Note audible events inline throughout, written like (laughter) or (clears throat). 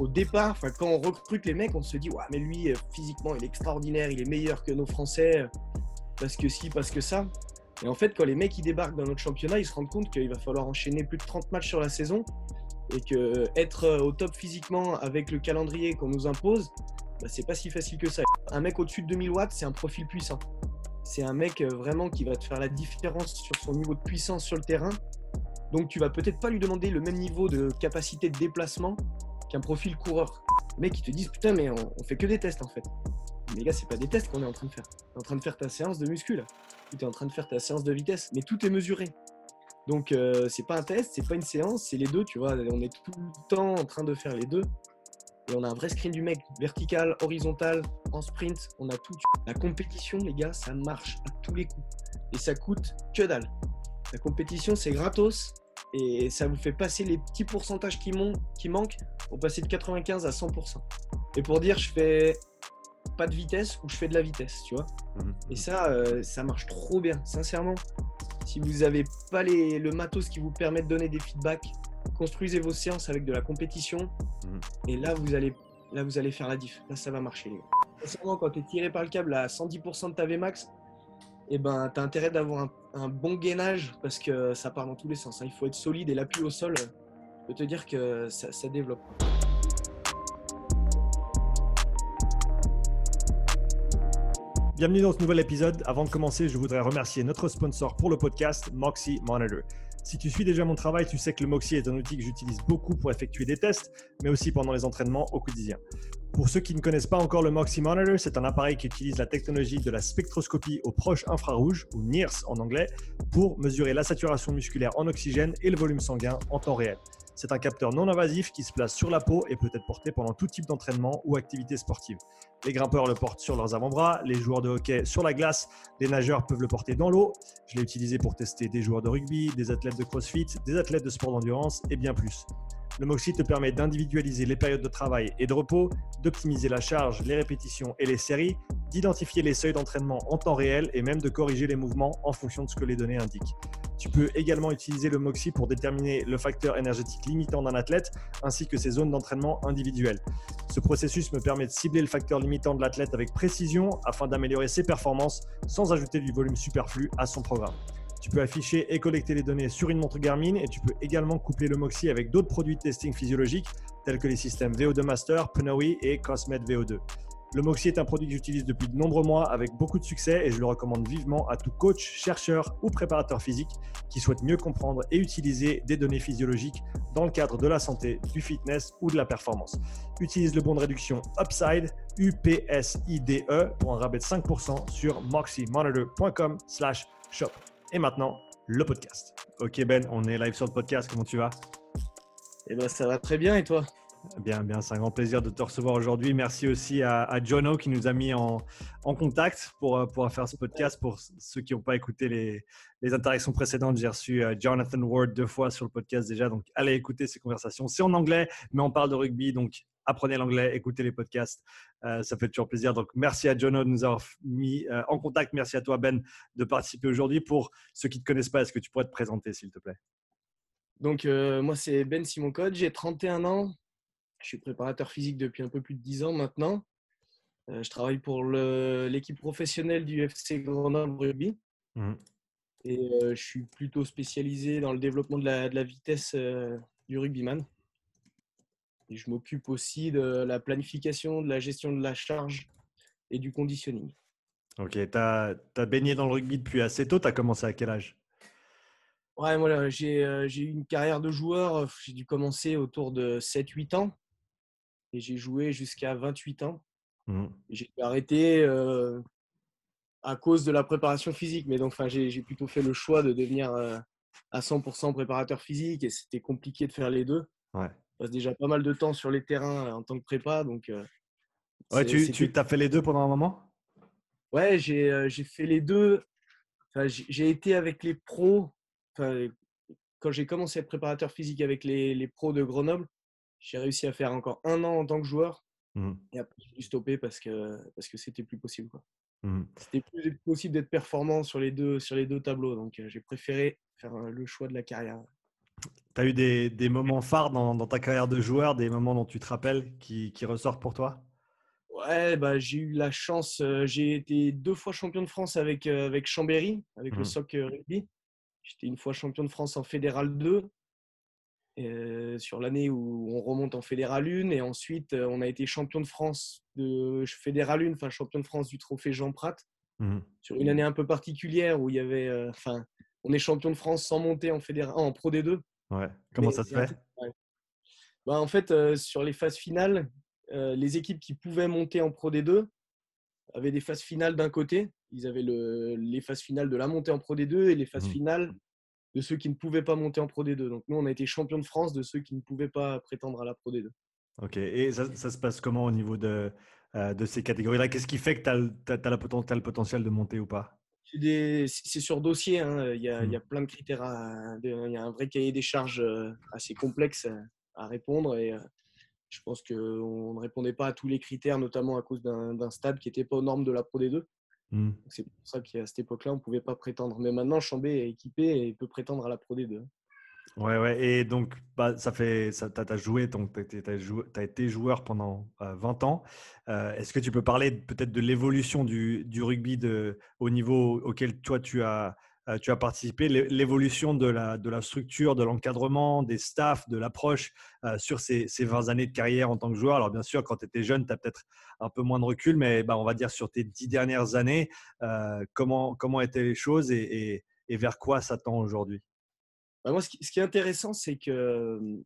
au départ, quand on recrute les mecs, on se dit ouais, mais lui, physiquement, il est extraordinaire, il est meilleur que nos Français, parce que si, parce que ça. Et en fait, quand les mecs ils débarquent dans notre championnat, ils se rendent compte qu'il va falloir enchaîner plus de 30 matchs sur la saison et que être au top physiquement avec le calendrier qu'on nous impose, bah, c'est pas si facile que ça. Un mec au-dessus de 2000 watts, c'est un profil puissant. C'est un mec vraiment qui va te faire la différence sur son niveau de puissance sur le terrain. Donc tu vas peut-être pas lui demander le même niveau de capacité de déplacement qu'un profil coureur. Les ils te disent putain, mais on, fait que des tests en fait. Mais gars, c'est pas des tests qu'on est en train de faire. En train de faire ta séance de muscu. Tu es en train de faire ta séance de vitesse, mais tout est mesuré. Donc euh, c'est pas un test, c'est pas une séance, c'est les deux, tu vois. On est tout le temps en train de faire les deux. Et on a un vrai screen du mec, vertical, horizontal, en sprint, on a tout. La compétition, les gars, ça marche à tous les coups. Et ça coûte que dalle. La compétition, c'est gratos et ça vous fait passer les petits pourcentages qui, qui manquent pour passer de 95 à 100%. Et pour dire, je fais pas de vitesse ou je fais de la vitesse, tu vois. Mmh, et ça, euh, ça marche trop bien, sincèrement. Si vous n'avez pas les, le matos qui vous permet de donner des feedbacks, construisez vos séances avec de la compétition. Mmh. Et là, vous allez, là, vous allez faire la diff. Là, ça va marcher, les gars. Sincèrement, quand tu es tiré par le câble à 110% de ta Vmax, eh ben, tu as intérêt d'avoir un, bon gainage parce que ça part dans tous les sens. Hein. Il faut être solide et l'appui au sol, je te dire que ça, ça développe. Bienvenue dans ce nouvel épisode. Avant de commencer, je voudrais remercier notre sponsor pour le podcast, Moxie Monitor. Si tu suis déjà mon travail, tu sais que le Moxie est un outil que j'utilise beaucoup pour effectuer des tests, mais aussi pendant les entraînements au quotidien. Pour ceux qui ne connaissent pas encore le Moxie Monitor, c'est un appareil qui utilise la technologie de la spectroscopie au proche infrarouge, ou NIRS en anglais, pour mesurer la saturation musculaire en oxygène et le volume sanguin en temps réel. C'est un capteur non invasif qui se place sur la peau et peut être porté pendant tout type d'entraînement ou activité sportive. Les grimpeurs le portent sur leurs avant-bras, les joueurs de hockey sur la glace, les nageurs peuvent le porter dans l'eau. Je l'ai utilisé pour tester des joueurs de rugby, des athlètes de crossfit, des athlètes de sport d'endurance et bien plus. Le Moxie te permet d'individualiser les périodes de travail et de repos, d'optimiser la charge, les répétitions et les séries, d'identifier les seuils d'entraînement en temps réel et même de corriger les mouvements en fonction de ce que les données indiquent. Tu peux également utiliser le Moxie pour déterminer le facteur énergétique limitant d'un athlète ainsi que ses zones d'entraînement individuelles. Ce processus me permet de cibler le facteur limitant de l'athlète avec précision afin d'améliorer ses performances sans ajouter du volume superflu à son programme. Tu peux afficher et collecter les données sur une montre Garmin et tu peux également coupler le Moxie avec d'autres produits de testing physiologique tels que les systèmes VO2 Master, Pnoe et Cosmed VO2. Le Moxie est un produit que j'utilise depuis de nombreux mois avec beaucoup de succès et je le recommande vivement à tout coach, chercheur ou préparateur physique qui souhaite mieux comprendre et utiliser des données physiologiques dans le cadre de la santé, du fitness ou de la performance. Utilise le bon de réduction Upside, UPSIDE pour un rabais de 5% sur moxiemonitor.com slash shop. Et maintenant, le podcast. Ok Ben, on est live sur le podcast, comment tu vas? Eh ben ça va très bien et toi? Bien, bien, c'est un grand plaisir de te recevoir aujourd'hui. Merci aussi à, Jono qui nous a mis en, contact pour euh, pouvoir faire ce podcast. Pour ceux qui n'ont pas écouté les, interactions précédentes, j'ai reçu euh, Jonathan Ward deux fois sur le podcast déjà. Donc, allez écouter ces conversations. C'est en anglais, mais on parle de rugby. Donc, apprenez l'anglais, écoutez les podcasts. Euh, ça fait toujours plaisir. Donc, merci à Jono de nous avoir mis en contact. Merci à toi, Ben, de participer aujourd'hui. Pour ceux qui ne te connaissent pas, est-ce que tu pourrais te présenter, s'il te plaît? Donc, moi, c'est Ben Simon Code, j'ai 31 ans, je suis préparateur physique depuis un peu plus de 10 ans maintenant. Euh, je travaille pour l'équipe professionnelle du FC Grenoble Rugby. Mmh. Et euh, je suis plutôt spécialisé dans le développement de la, vitesse euh, du rugbyman. Et je m'occupe aussi de la planification, de la gestion de la charge et du conditioning. Ok, tu as, baigné dans le rugby depuis assez tôt. Tu as commencé à quel âge? Ouais, voilà, j'ai eu une carrière de joueur. J'ai dû commencer autour de 7-8 ans et j'ai joué jusqu'à 28 ans. Mmh. J'ai arrêté euh, à cause de la préparation physique, mais donc j'ai plutôt fait le choix de devenir euh, à 100% préparateur physique et c'était compliqué de faire les deux. Ouais. Je passe déjà pas mal de temps sur les terrains euh, en tant que prépa, donc. ouais, tu, tu as fait les deux pendant un moment? Ouais, j'ai fait les deux. Enfin, j'ai été avec les pros. Enfin, quand j'ai commencé à être préparateur physique avec les, les pros de Grenoble, j'ai réussi à faire encore un an en tant que joueur. Mmh. Et après, j'ai dû stopper parce que parce que c'était plus possible. Quoi. Mmh. C'était plus possible d'être performant sur les deux sur les deux tableaux. Donc, j'ai préféré faire le choix de la carrière. Tu as eu des, moments phares dans, ta carrière de joueur, des moments dont tu te rappelles qui, ressortent pour toi? Ouais, bah, j'ai eu la chance. Euh, j'ai été deux fois champion de France avec, euh, avec Chambéry, avec le mmh. SOC Rugby. J'étais une fois champion de France en Fédéral 2, sur l'année où on remonte en Fédéral 1. Et ensuite, on a été champion de France de Fédéral 1, enfin champion de France du trophée Jean Prat, mmh. sur une année un peu particulière où il y avait. Enfin, on est champion de France sans monter en, fédéral, en Pro D2. Ouais. Comment ça se fait? bah, En fait, sur les phases finales, les équipes qui pouvaient monter en Pro D2 avaient des phases finales d'un côté. Ils avaient le, les phases finales de la montée en Pro D2 et les phases mmh. finales de ceux qui ne pouvaient pas monter en Pro D2. Donc nous, on a été champion de France de ceux qui ne pouvaient pas prétendre à la Pro D2. Ok, et ça, se passe comment au niveau de, de ces catégories-là? Qu'est-ce qui fait que tu as, as, le potentiel de monter ou pas? C'est sur dossier, hein. il, y a, il, y a, mmh. plein de critères, il y a un vrai cahier des charges assez complexe à répondre et je pense qu'on ne répondait pas à tous les critères, notamment à cause d'un stade qui n'était pas aux normes de la Pro D2. Mmh. C'est pour ça qu'à cette époque-là, on ne pouvait pas prétendre. Mais maintenant, Chambé est équipé et peut prétendre à la Pro D2. Ouais, ouais. Et donc, bah, ça fait, ça, tu as, joué, tu as, été joueur pendant 20 ans. Est-ce que tu peux parler peut-être de l'évolution du, du, rugby de, au niveau auquel toi tu as, euh, tu as participé, l'évolution de la, de la structure, de l'encadrement, des staffs, de l'approche euh, sur ces, ces, 20 années de carrière en tant que joueur. Alors bien sûr, quand tu étais jeune, tu as peut-être un peu moins de recul, mais bah, on va dire sur tes dix dernières années, euh, comment, comment étaient les choses et, vers quoi ça tend aujourd'hui? Bah, Moi, ce qui, est intéressant, c'est que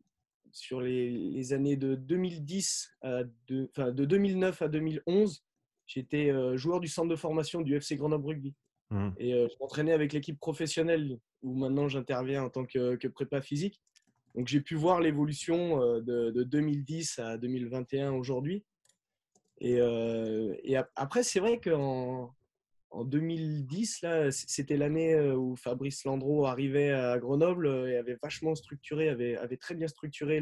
sur les, années de 2010 à de, enfin, de 2009 à 2011, j'étais joueur du centre de formation du FC Grenoble Rugby. Mmh. Et je m'entraînais avec l'équipe professionnelle où maintenant j'interviens en tant que, prépa physique. Donc j'ai pu voir l'évolution de, 2010 à 2021 aujourd'hui. Et, et, après, c'est vrai qu'en en 2010, là, c'était l'année où Fabrice Landreau arrivait à Grenoble et avait vachement structuré, avait, avait très bien structuré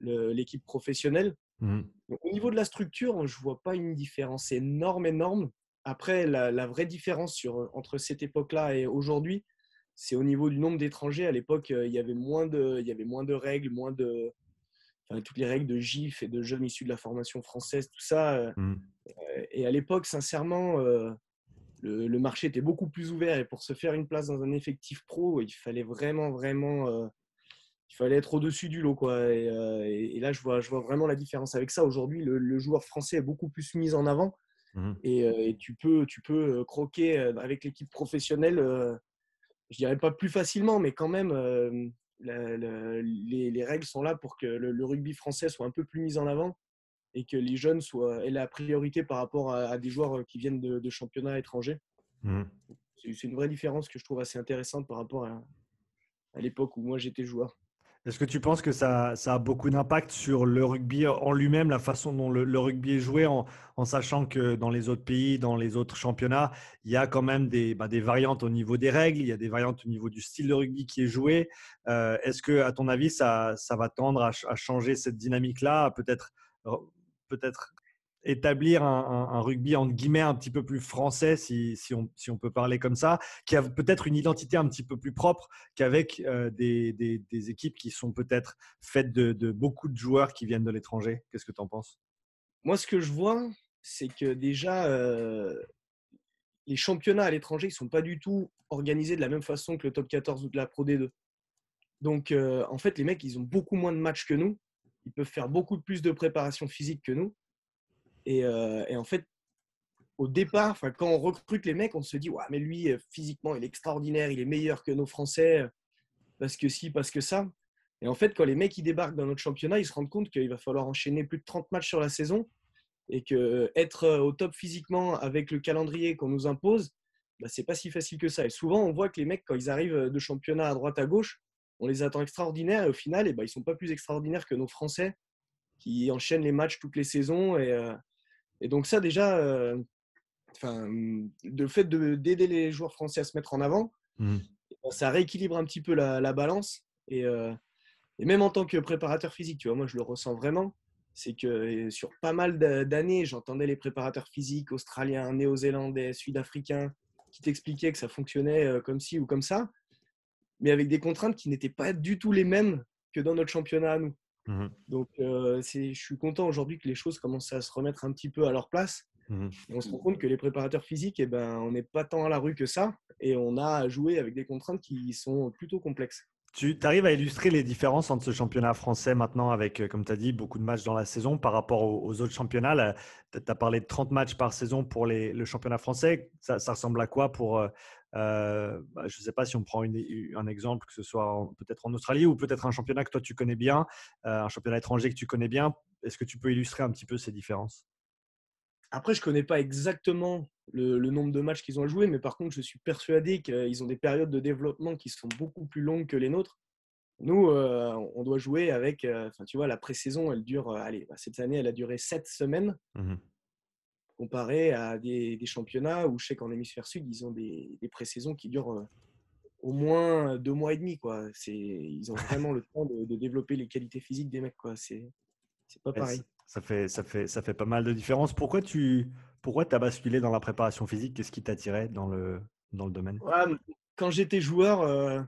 l'équipe professionnelle. Mmh. au niveau de la structure, je ne vois pas une différence énorme, énorme. Après, la, vraie différence sur, entre cette époque-là et aujourd'hui, c'est au niveau du nombre d'étrangers. À l'époque, il y avait moins de, il y avait moins de règles, moins de, toutes les règles de GIF et de jeunes issus de la formation française, tout ça. Mmh. Et à l'époque, sincèrement, le, marché était beaucoup plus ouvert et pour se faire une place dans un effectif pro, il fallait vraiment, vraiment, il fallait être au-dessus du lot, quoi. Et, là, je vois, je vois vraiment la différence avec ça. Aujourd'hui, le, joueur français est beaucoup plus mis en avant. Mmh et, tu, peux, tu peux croquer avec l'équipe professionnelle, je dirais pas plus facilement, mais quand même, les, règles sont là pour que le, rugby français soit un peu plus mis en avant et que les jeunes soient, aient la priorité par rapport à, des joueurs qui viennent de, championnats étrangers. Mmh c'est une vraie différence que je trouve assez intéressante par rapport à l'époque où moi j'étais joueur. Est-ce que tu penses que ça, a beaucoup d'impact sur le rugby en lui-même, la façon dont le, rugby est joué, en, sachant que dans les autres pays, dans les autres championnats, il y a quand même des, bah, variantes au niveau des règles, il y a des variantes au niveau du style de rugby qui est joué. Euh, est-ce que, à ton avis, ça, va tendre à, à changer cette dynamique-là, peut-être peut-être établir un, rugby en guillemets un petit peu plus français, si, on, si, on, peut parler comme ça, qui a peut-être une identité un petit peu plus propre qu'avec euh, des, des, équipes qui sont peut-être faites de, beaucoup de joueurs qui viennent de l'étranger. Qu'est-ce que tu en penses? Moi, ce que je vois, c'est que déjà, euh, les championnats à l'étranger, ils ne sont pas du tout organisés de la même façon que le top 14 ou de la Pro D2. Donc, euh, en fait, les mecs, ils ont beaucoup moins de matchs que nous. Ils peuvent faire beaucoup plus de préparation physique que nous. Euh, et, en fait, au départ, quand on recrute les mecs, on se dit mais lui, euh, physiquement, il est extraordinaire, il est meilleur que nos Français, euh, parce que si, parce que ça. Et en fait, quand les mecs ils débarquent dans notre championnat, ils se rendent compte qu'il va falloir enchaîner plus de 30 matchs sur la saison et que être au top physiquement avec le calendrier qu'on nous impose, bah, c'est pas si facile que ça. Et souvent, on voit que les mecs, quand ils arrivent de championnat à droite à gauche, on les attend extraordinaires et au final, eh ben, ils sont pas plus extraordinaires que nos Français qui enchaînent les matchs toutes les saisons et donc ça déjà, euh, enfin, le fait d'aider les joueurs français à se mettre en avant, mmh. ça rééquilibre un petit peu la, balance. Et, euh, et, même en tant que préparateur physique, tu vois, moi je le ressens vraiment. C'est que sur pas mal d'années, j'entendais les préparateurs physiques australiens, néo-zélandais, sud-africains qui t'expliquaient que ça fonctionnait euh, comme ci ou comme ça. mais avec des contraintes qui n'étaient pas du tout les mêmes que dans notre championnat à nous. Mmh Donc, je suis content aujourd'hui que les choses commencent à se remettre un petit peu à leur place. Mmh on se rend compte que les préparateurs physiques, eh ben, on n'est pas tant à la rue que ça, et on a à jouer avec des contraintes qui sont plutôt complexes. Tu arrives à illustrer les différences entre ce championnat français maintenant avec, comme tu as dit, beaucoup de matchs dans la saison par rapport aux, autres championnats? Tu as parlé de 30 matchs par saison pour les, le championnat français. Ça, ressemble à quoi pour, euh, bah, je ne sais pas si on prend un exemple, que ce soit peut-être en Australie ou peut-être un championnat que toi tu connais bien, euh, un championnat étranger que tu connais bien. Est-ce que tu peux illustrer un petit peu ces différences? Après, je ne connais pas exactement le, nombre de matchs qu'ils ont joué, mais par contre, je suis persuadé qu'ils ont des périodes de développement qui sont beaucoup plus longues que les nôtres. Nous, euh, on doit jouer avec, tu vois, la pré-saison, elle dure, allez, bah, cette année, elle a duré sept semaines, mmh comparé à des, championnats où je sais qu'en hémisphère sud, ils ont des, des pré-saisons qui durent au moins deux mois et demi, quoi. Ils ont vraiment le temps de, de, développer les qualités physiques des mecs, quoi. C'est pas pareil. Ça fait, ça, fait, ça fait pas mal de différence. Pourquoi tu pourquoi as basculé dans la préparation physique? Qu'est-ce qui t'attirait dans le, dans le domaine? Quand j'étais joueur, euh,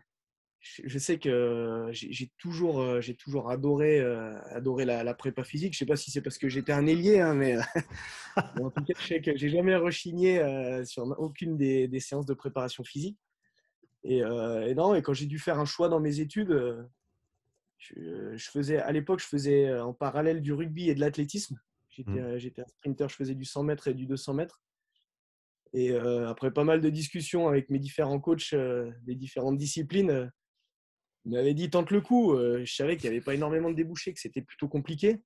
je sais que j'ai toujours, euh, j'ai toujours adoré, euh, adoré la, prépa physique. Je sais pas si c'est parce que j'étais un ailier, hein, mais (laughs) en tout cas, je sais que j'ai jamais rechigné sur aucune des, des, séances de préparation physique. Et, et non, et quand j'ai dû faire un choix dans mes études, je, faisais, à l'époque, je faisais euh, en parallèle du rugby et de l'athlétisme. J'étais, mmh. euh, j'étais un sprinter, je faisais du 100 mètres et du 200 mètres. Et euh, après pas mal de discussions avec mes différents coachs des différentes disciplines, ils m'avaient dit tente le coup. je savais qu'il n'y avait pas énormément de débouchés, que c'était plutôt compliqué.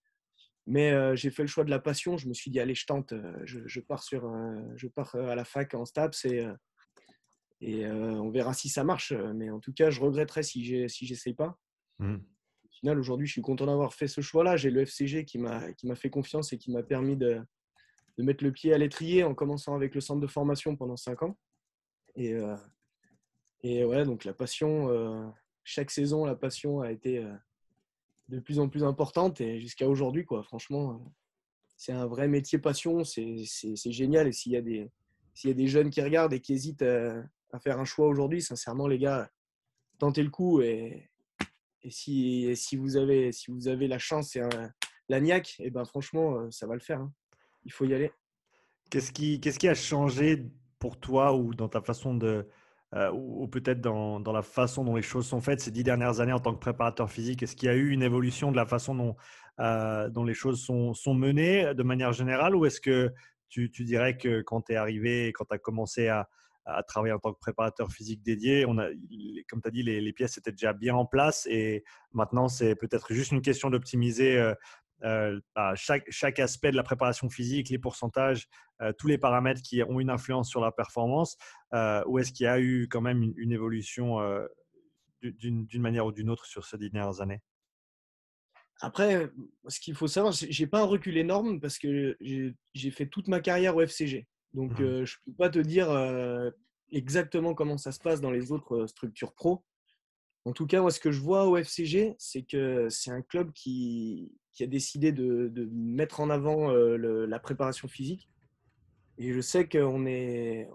Mais j'ai fait le choix de la passion. Je me suis dit, allez, je tente. Je, pars, sur, je pars à la fac en STAPS et, et on verra si ça marche. Mais en tout cas, je regretterais si je si j'essaye pas. Mmh final, aujourd'hui, je suis content d'avoir fait ce choix-là. J'ai le FCG qui m'a fait confiance et qui m'a permis de, de, mettre le pied à l'étrier en commençant avec le centre de formation pendant cinq ans. Et, euh, et ouais, donc la passion, euh, chaque saison, la passion a été euh, de plus en plus importante et jusqu'à aujourd'hui, quoi. Franchement, c'est un vrai métier passion, c'est génial. Et s'il y, a des, jeunes qui regardent et qui hésitent à, à faire un choix aujourd'hui, sincèrement, les gars, tentez le coup et, si, vous, avez, la chance et la niaque, et eh ben franchement, euh, ça va le faire. Hein. Il faut y aller. Qu'est-ce qui a changé pour toi ou dans ta façon de. Euh, ou peut-être dans, dans, la façon dont les choses sont faites ces dix dernières années en tant que préparateur physique Est-ce qu'il y a eu une évolution de la façon dont, euh, dont les choses sont, sont, menées de manière générale Ou est-ce que tu, tu, dirais que quand tu es arrivé, quand tu as commencé à, à travailler en tant que préparateur physique dédié. On a, comme tu as dit, les, pièces étaient déjà bien en place et maintenant, c'est peut-être juste une question d'optimiser euh, euh, bah, chaque, chaque, aspect de la préparation physique, les pourcentages, euh, tous les paramètres qui ont une influence sur la performance. ou est-ce qu'il y a eu quand même une, évolution d'une manière ou d'une autre sur ces dernières années? Après, ce qu'il faut savoir, j'ai pas un recul énorme parce que j'ai fait toute ma carrière au FCG. Donc, mmh je ne peux pas te dire exactement comment ça se passe dans les autres structures pro. En tout cas, ce que je vois au FCG, c'est que c'est un club qui, a décidé de, mettre en avant la préparation physique. Et je sais qu'on est,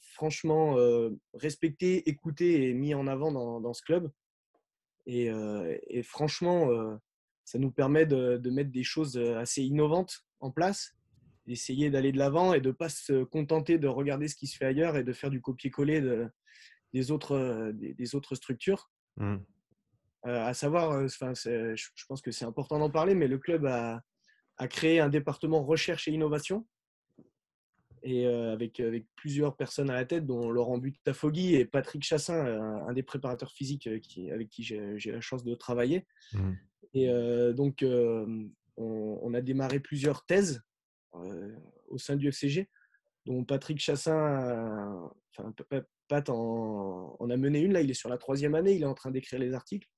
franchement respecté, écouté et mis en avant dans, ce club. Et, franchement, ça nous permet de, mettre des choses assez innovantes en place d'essayer d'aller de l'avant et de ne pas se contenter de regarder ce qui se fait ailleurs et de faire du copier-coller euh, des, autres structures. Mmh. Euh, à savoir, euh, je pense que c'est important d'en parler, mais le club a, a, créé un département recherche et innovation. Et avec, avec plusieurs personnes à la tête, dont Laurent Butafogui et Patrick Chassin, un, des préparateurs physiques qui, avec qui j'ai la chance de travailler. Mmh. Et donc, on, on, a démarré plusieurs thèses au sein du FCG, dont Patrick Chassin, enfin, Pat en, a mené une. Là, il est sur la troisième année, il est en train d'écrire les articles.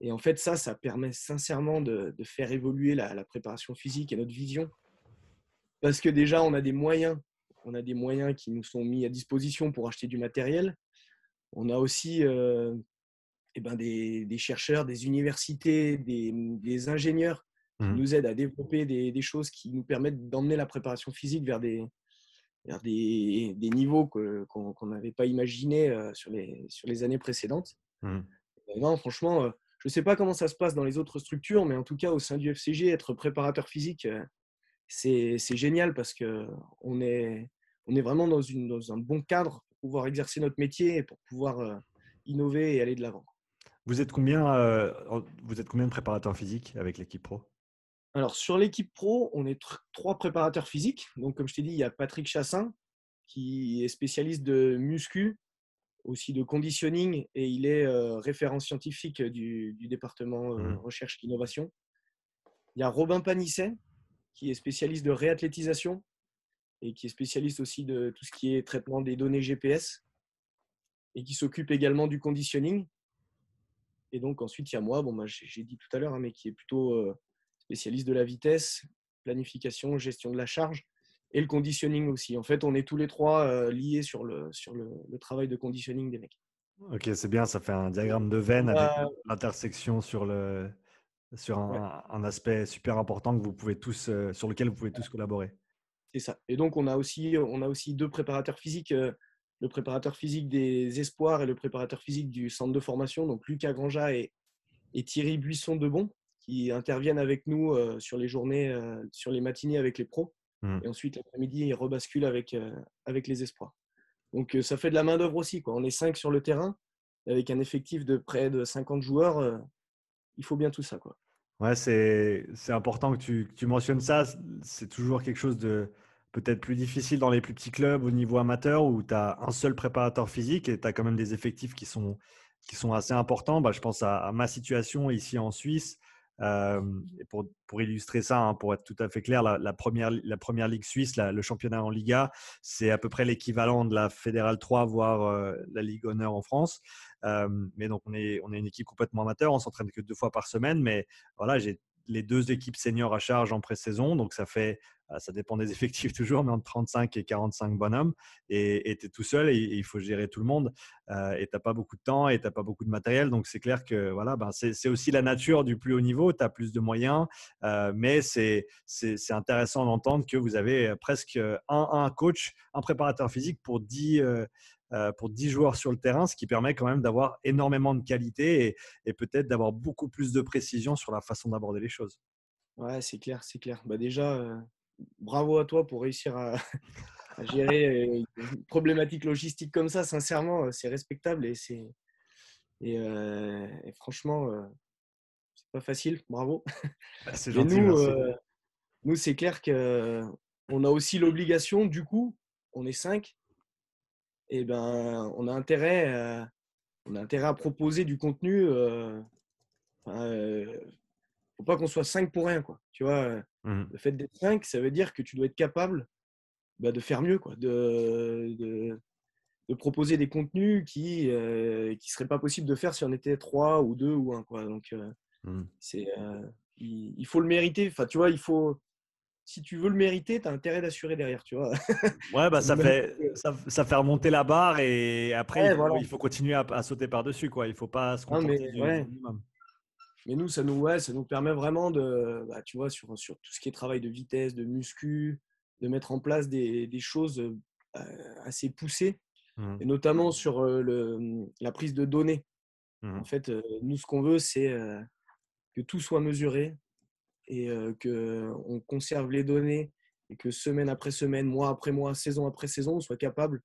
Et en fait, ça, ça permet sincèrement de, faire évoluer la, préparation physique et notre vision. Parce que déjà, on a des moyens. On a des moyens qui nous sont mis à disposition pour acheter du matériel. On a aussi euh, eh ben des, chercheurs, des universités, des ingénieurs qui mmh. nous aide à développer des, choses qui nous permettent d'emmener la préparation physique vers des, des, des niveaux qu'on n'avait pas imaginés sur, les, sur les années précédentes. Mmh. non, franchement, je ne sais pas comment ça se passe dans les autres structures, mais en tout cas, au sein du FCG, être préparateur physique, c'est génial parce qu'on est, on est vraiment dans, une, dans un bon cadre pour pouvoir exercer notre métier et pour pouvoir innover et aller de l'avant. Vous êtes combien, vous êtes combien de préparateurs physiques avec l'équipe pro? Alors sur l'équipe pro, on est trois préparateurs physiques. Donc comme je t'ai dit, il y a Patrick Chassin qui est spécialiste de muscu, aussi de conditioning et il est référent scientifique du, département mmh. recherche et innovation. Il y a Robin Panisset qui est spécialiste de réathlétisation et qui est spécialiste aussi de tout ce qui est traitement des données GPS et qui s'occupe également du conditioning. Et donc ensuite, il y a moi, bon, bah, j'ai dit tout à l'heure, hein, mais qui est plutôt euh, spécialiste de la vitesse, planification, gestion de la charge et le conditioning aussi. En fait, on est tous les trois euh, liés sur, le, sur le, travail de conditioning des mecs. Ok, c'est bien, ça fait un diagramme de veine avec l'intersection sur, le, sur un, aspect super important que vous pouvez tous, euh, sur lequel vous pouvez tous collaborer. C'est ça. Et donc, on a aussi, on a aussi deux préparateurs physiques le préparateur physique des espoirs et le préparateur physique du centre de formation, donc Lucas Granja et, Thierry Buisson de Bon, qui interviennent avec nous euh, sur les journées, euh, sur les matinées avec les pros. Mmh. Et ensuite, l'après-midi, ils rebasculent avec, euh, avec les espoirs. Donc, ça fait de la main-d'œuvre aussi. Quoi. On est cinq sur le terrain, avec un effectif de près de 50 joueurs. il faut bien tout ça. Quoi. Ouais, c'est important que tu, que tu mentionnes ça. C'est toujours quelque chose de, peut-être plus difficile dans les plus petits clubs au niveau amateur où tu as un seul préparateur physique et tu as quand même des effectifs qui sont, qui sont assez importants. Bah, je pense à, ma situation ici en Suisse. Pour, illustrer ça, hein, pour être tout à fait clair, la, première, la première ligue suisse, le championnat en Liga, c'est à peu près l'équivalent de la Fédérale 3, voire la Ligue Honneur en France. Mais donc, on est, on est une équipe complètement amateur, on s'entraîne que deux fois par semaine. Mais voilà, j'ai les deux équipes seniors à charge en pré-saison. Donc, ça fait, ça dépend des effectifs toujours, mais entre 35 et 45 bonhommes. Et tu es tout seul et, il faut gérer tout le monde. Et tu n'as pas beaucoup de temps et tu n'as pas beaucoup de matériel. Donc, c'est clair que voilà, ben, c'est aussi la nature du plus haut niveau. Tu as plus de moyens. Mais c'est intéressant d'entendre que vous avez presque un, un, coach, un préparateur physique pour 10, euh, pour 10 joueurs sur le terrain, ce qui permet quand même d'avoir énormément de qualité et, peut-être d'avoir beaucoup plus de précision sur la façon d'aborder les choses. Ouais, c'est clair, c'est clair. Bah déjà, bravo à toi pour réussir (laughs) à, gérer euh, une problématique logistique comme ça. Sincèrement, c'est respectable et c'est et, franchement, c'est pas facile. Bravo. Bah, c'est gentil. Nous, nous c'est clair que on a aussi l'obligation. Du coup, on est cinq eh ben, on a intérêt, à, on a intérêt à proposer du contenu. Euh, euh, faut pas qu'on soit 5 pour rien, quoi. Tu vois, mmh le fait d'être 5, ça veut dire que tu dois être capable bah, de faire mieux, quoi, de, de, proposer des contenus qui ne euh, qui seraient pas possible de faire si on était 3 ou 2 ou 1, quoi. Donc, euh, mmh. c'est, il, il, faut le mériter. Enfin, tu vois, il faut, si tu veux le mériter, tu as intérêt d'assurer derrière, tu vois. Ouais, bah, (laughs) ça, fait, ça, ça, fait remonter la barre et après, il, faut, continuer à, sauter par-dessus. Quoi. Il ne faut pas se contenter mais, Mais nous, ça nous, ouais, ça nous permet vraiment de, bah, tu vois, sur, sur tout ce qui est travail de vitesse, de muscu, de mettre en place des, des choses euh, assez poussées, mmh. et notamment sur euh, le, la prise de données. Mmh. En fait, euh, nous, ce qu'on veut, c'est que tout soit mesuré, et qu'on conserve les données et que semaine après semaine, mois après mois, saison après saison, on soit capable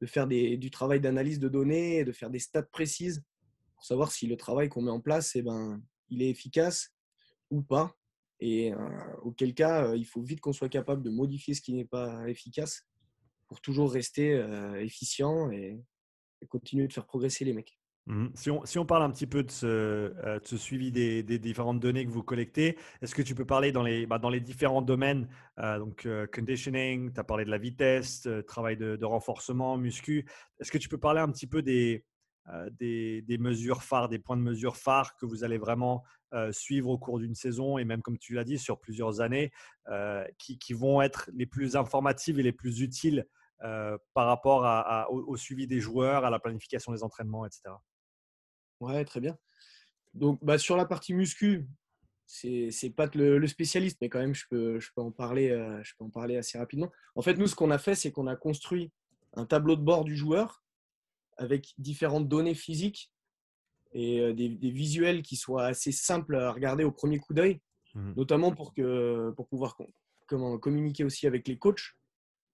de faire des, du travail d'analyse de données et de faire des stats précises pour savoir si le travail qu'on met en place, eh ben, il est efficace ou pas. Et auquel cas, il faut vite qu'on soit capable de modifier ce qui n'est pas efficace pour toujours rester efficient et, continuer de faire progresser les mecs. Mmh. Si on, parle un petit peu de ce, euh, suivi des, différentes données que vous collectez, est-ce que tu peux parler dans les, bah, dans les différents domaines, euh, donc euh, conditioning, tu as parlé de la vitesse, travail de, renforcement, muscu, est-ce que tu peux parler un petit peu des, des, mesures phares, des points de mesure phares que vous allez vraiment suivre au cours d'une saison et même comme tu l'as dit sur plusieurs années, qui, vont être les plus informatives et les plus utiles par rapport au, suivi des joueurs, à la planification des entraînements, etc. Ouais, très bien. Donc, bah, sur la partie muscu, c'est pas le, spécialiste, mais quand même, je peux, en parler, je peux en parler assez rapidement. En fait, nous, ce qu'on a fait, c'est qu'on a construit un tableau de bord du joueur avec différentes données physiques et des, des, visuels qui soient assez simples à regarder au premier coup d'œil, mmh. notamment pour, que, pour pouvoir comment, communiquer aussi avec les coachs.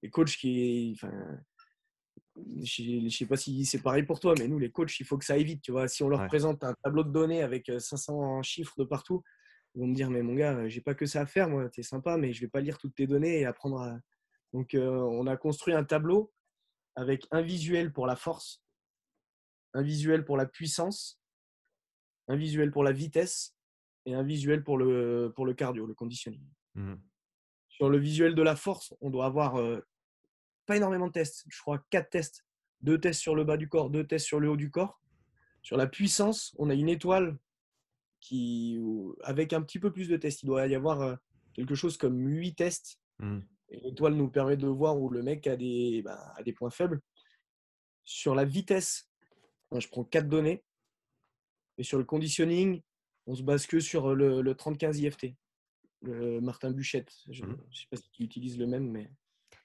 Les coachs qui, enfin, je ne sais pas si c'est pareil pour toi, mais nous, les coachs, il faut que ça aille vite. Tu vois, si on leur présente un tableau de données avec 500 chiffres de partout, ils vont me dire, mais mon gars, j'ai pas que ça à faire, moi, tu es sympa, mais je vais pas lire toutes tes données et apprendre à. Donc, on a construit un tableau avec un visuel pour la force, un visuel pour la puissance, un visuel pour la vitesse et un visuel pour le, pour le cardio, le conditioning. Mmh. Sur le visuel de la force, on doit avoir pas énormément de tests. Je crois quatre tests. Deux tests sur le bas du corps, deux tests sur le haut du corps. Sur la puissance, on a une étoile qui, avec un petit peu plus de tests. Il doit y avoir quelque chose comme huit tests. Mmh. l'étoile nous permet de voir où le mec a des, bah, a des points faibles. Sur la vitesse, je prends quatre données. Et sur le conditioning, on se base que sur le, le 30-15 IFT, le Martin Buchette. Je ne mmh. sais pas si tu utilises le même, mais.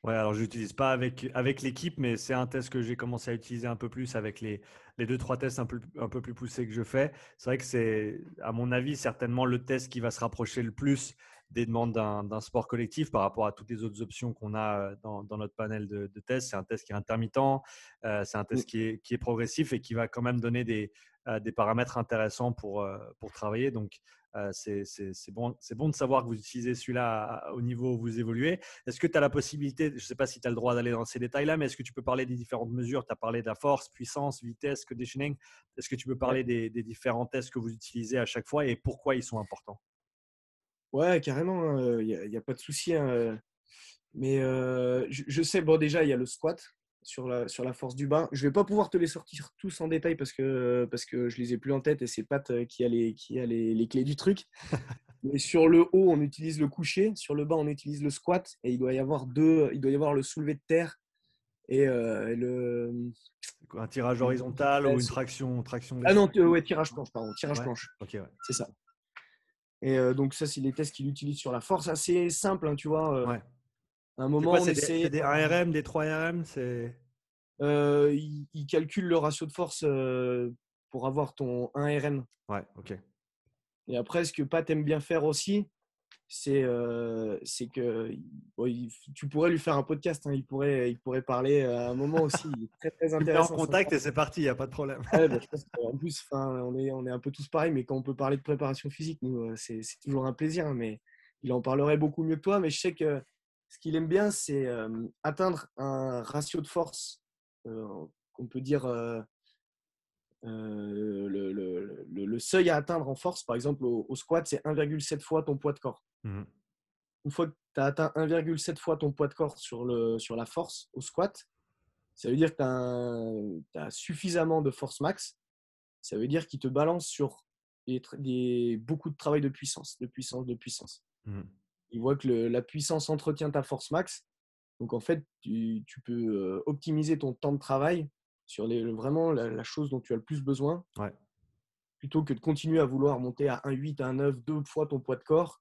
Ouais, alors je n'utilise pas avec, avec l'équipe, mais c'est un test que j'ai commencé à utiliser un peu plus avec les, les deux, trois tests un peu, un peu plus poussés que je fais. C'est vrai que c'est, à mon avis, certainement le test qui va se rapprocher le plus des demandes d'un sport collectif par rapport à toutes les autres options qu'on a euh, dans, dans, notre panel de, tests. C'est un test qui est intermittent, euh, c'est un test qui est, qui est, progressif et qui va quand même donner des, euh, des paramètres intéressants pour, pour travailler. Donc, c'est bon, bon de savoir que vous utilisez celui-là au niveau où vous évoluez. Est-ce que tu as la possibilité, je ne sais pas si tu as le droit d'aller dans ces détails-là, mais est-ce que tu peux parler des différentes mesures? Tu as parlé de la force, puissance, vitesse, conditioning. Est-ce que tu peux parler des, des différents tests que vous utilisez à chaque fois et pourquoi ils sont importants? Ouais, carrément, il hein, n'y a, pas de souci. Hein, mais je, sais, bon, déjà, il y a le squat sur la, sur la force du bas. Je ne vais pas pouvoir te les sortir tous en détail parce que, parce que je les ai plus en tête et c'est Pat qui a les, qui a les, les clés du truc. (laughs) mais sur le haut, on utilise le coucher. Sur le bas, on utilise le squat. Et il doit y avoir deux, il doit y avoir le soulevé de terre et, le. Un tirage horizontal ou une traction, traction Ah non, ouais, tirage planche, pardon. Tirage planche. Ok, ouais. C'est ça. Et donc, ça, c'est les tests qu'il utilise sur la force. Assez simple, hein, tu vois. Ouais. À un moment, on essaie. Des, 1RM, des 3RM c'est... Euh, il, il, calcule le ratio de force pour avoir ton 1RM. Ouais, ok. Et après, ce que Pat aime bien faire aussi, c'est c'est que tu pourrais lui faire un podcast. Hein, il, pourrait, il pourrait parler à un moment aussi. Il est très, très (laughs) intéressant. en contact et c'est parti, il n'y a pas de problème. Bah, en plus, on est, on est un peu tous pareils, mais quand on peut parler de préparation physique, nous, c'est toujours un plaisir. Hein, mais il en parlerait beaucoup mieux que toi. Mais je sais que ce qu'il aime bien, c'est atteindre un ratio de force qu'on peut dire le, le, le, seuil à atteindre en force, par exemple au, squat, c'est 1,7 fois ton poids de corps. Mmh Une fois que tu as atteint 1,7 fois ton poids de corps sur, le, sur la force au squat, ça veut dire que tu as, suffisamment de force max. Ça veut dire qu'il te balance sur des, beaucoup de travail de puissance, de puissance, de puissance. Mmh Il voit que la puissance entretient ta force max. Donc en fait, tu, tu peux optimiser ton temps de travail sur les, vraiment la, chose dont tu as le plus besoin, plutôt que de continuer à vouloir monter à 1,8, à 1,9, deux fois ton poids de corps,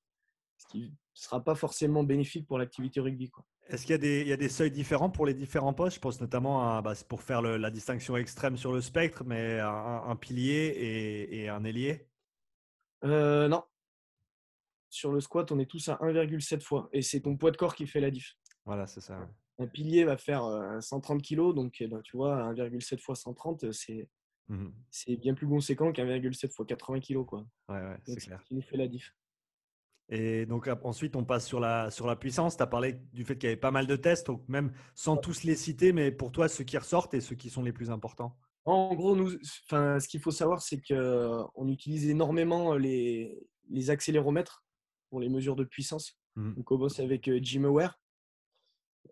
ce qui ne sera pas forcément bénéfique pour l'activité rugby. Est-ce qu'il y, a des, il y a des seuils différents pour les différents postes? Je pense notamment à, bah, pour faire la distinction extrême sur le spectre, mais un, pilier et, un ailier? Euh, Non. Sur le squat, on est tous à 1,7 fois. Et c'est ton poids de corps qui fait la diff. Voilà, c'est ça un pilier va faire 130 kg, donc eh ben, tu vois, 1,7 fois 130, c'est mmh c'est bien plus conséquent qu'1,7 fois 80 kg. Quoi. Ouais, ouais, c'est clair. Qui nous fait la diff. Et donc ensuite, on passe sur la, sur la puissance. Tu as parlé du fait qu'il y avait pas mal de tests, donc même sans tous les citer, mais pour toi, ceux qui ressortent et ceux qui sont les plus importants En gros, nous, ce qu'il faut savoir, c'est qu'on utilise énormément les, les accéléromètres pour les mesures de puissance. Mmh on commence avec GymAware.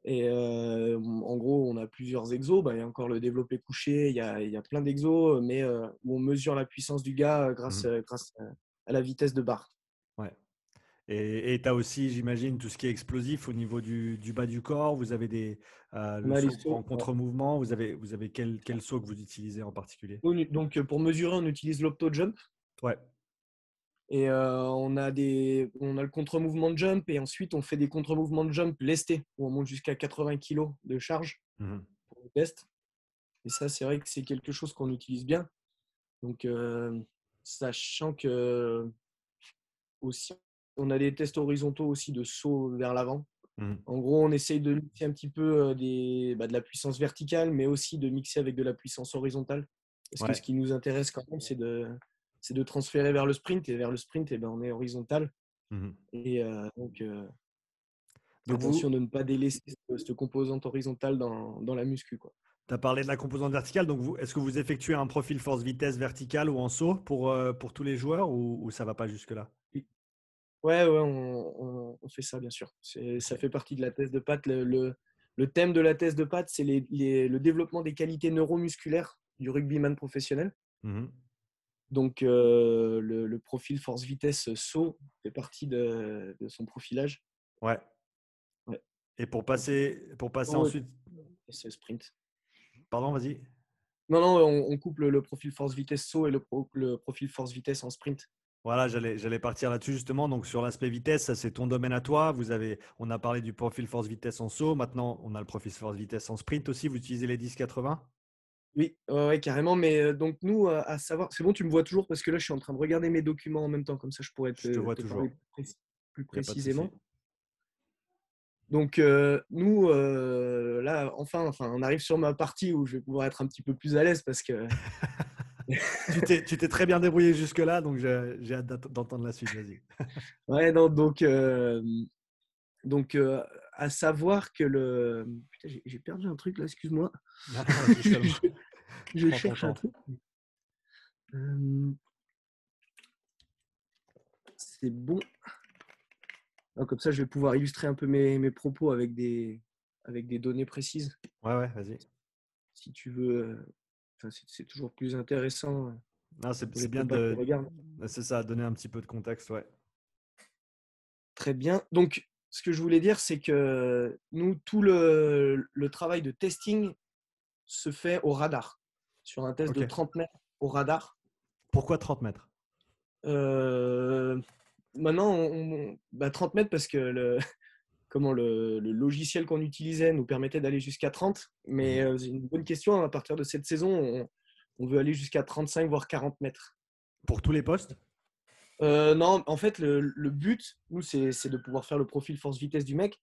Et en gros, on a plusieurs exos. Bah, il y a encore le développé couché, il y a, il y a plein d'exos, mais où on mesure la puissance du gars grâce, mmh grâce à la vitesse de barre. Et tu as aussi, j'imagine, tout ce qui est explosif au niveau du, du bas du corps. Vous avez des le en contre-mouvement. Vous avez, vous avez quel, quel saut que vous utilisez en particulier? Donc, pour mesurer, on utilise l'opto-jump. Ouais. Et on, a des, on a le contre-mouvement de jump et ensuite on fait des contre-mouvements de jump lestés où on monte jusqu'à 80 kg de charge mmh pour le test. Et ça, c'est vrai que c'est quelque chose qu'on utilise bien. Donc, sachant que aussi, on a des tests horizontaux aussi de saut vers l'avant. Mmh. En gros, on essaye de mixer un petit peu des, bah, de la puissance verticale, mais aussi de mixer avec de la puissance horizontale. Parce que ce qui nous intéresse quand même, c'est de, c'est de transférer vers le sprint. Et vers le sprint, et eh ben, on est horizontal. Mmh Et donc, Donc attention de ne pas délaisser cette composante horizontale dans, dans la muscu. Tu as parlé de la composante verticale. Donc, est-ce que vous effectuez un profil force-vitesse vertical ou en saut pour, pour tous les joueurs ou, ça ne va pas jusque-là? Ouais, ouais on, on, fait ça, bien sûr. Ça fait partie de la thèse de Pat. Le, le, thème de la thèse de Pat, c'est les, le développement des qualités neuromusculaires du rugbyman professionnel. Mmh donc, le, profil force-vitesse saut fait partie de, son profilage. Ouais. ouais. Et pour passer, pour passer ensuite. C'est sprint. Pardon, vas-y. Non, non, on, coupe le, profil force-vitesse saut et le, le profil force-vitesse en sprint. Voilà, j'allais partir là-dessus justement. Donc sur l'aspect vitesse, ça c'est ton domaine à toi. Vous avez, on a parlé du profil force-vitesse en saut. Maintenant, on a le profil force-vitesse en sprint aussi. Vous utilisez les 10-80 oui, ouais, carrément. Mais donc, nous, à savoir, c'est bon, tu me vois toujours parce que là, je suis en train de regarder mes documents en même temps, comme ça, je pourrais te, je te vois toujours. plus, précisément. Donc, nous, là, enfin, enfin, on arrive sur ma partie où je vais pouvoir être un petit peu plus à l'aise parce que. (laughs) (laughs) tu t'es très bien débrouillé jusque-là, donc j'ai hâte d'entendre la suite. Vas-y. (laughs) ouais, non, donc, donc à savoir que le. Putain, j'ai perdu un truc là, excuse-moi. je, (laughs) cherche un truc. C'est bon. comme ça, je vais pouvoir illustrer un peu mes, mes propos avec des, avec des données précises. Ouais, ouais, vas-y. Si tu veux. Enfin, c'est toujours plus intéressant. C'est bien de. C'est ça, donner un petit peu de contexte, ouais. Très bien. Donc, ce que je voulais dire, c'est que nous, tout le, travail de testing se fait au radar, sur un test de 30 mètres au radar. Pourquoi 30 mètres? Euh, Maintenant, on, 30 bah, mètres parce que le, comment le, logiciel qu'on utilisait nous permettait d'aller jusqu'à 30. Mais mmh. euh, c'est une bonne question. À partir de cette saison, on, on veut aller jusqu'à 35, voire 40 mètres. Pour tous les postes? Euh, non, en fait, le, but, nous, c'est de pouvoir faire le profil force-vitesse du mec.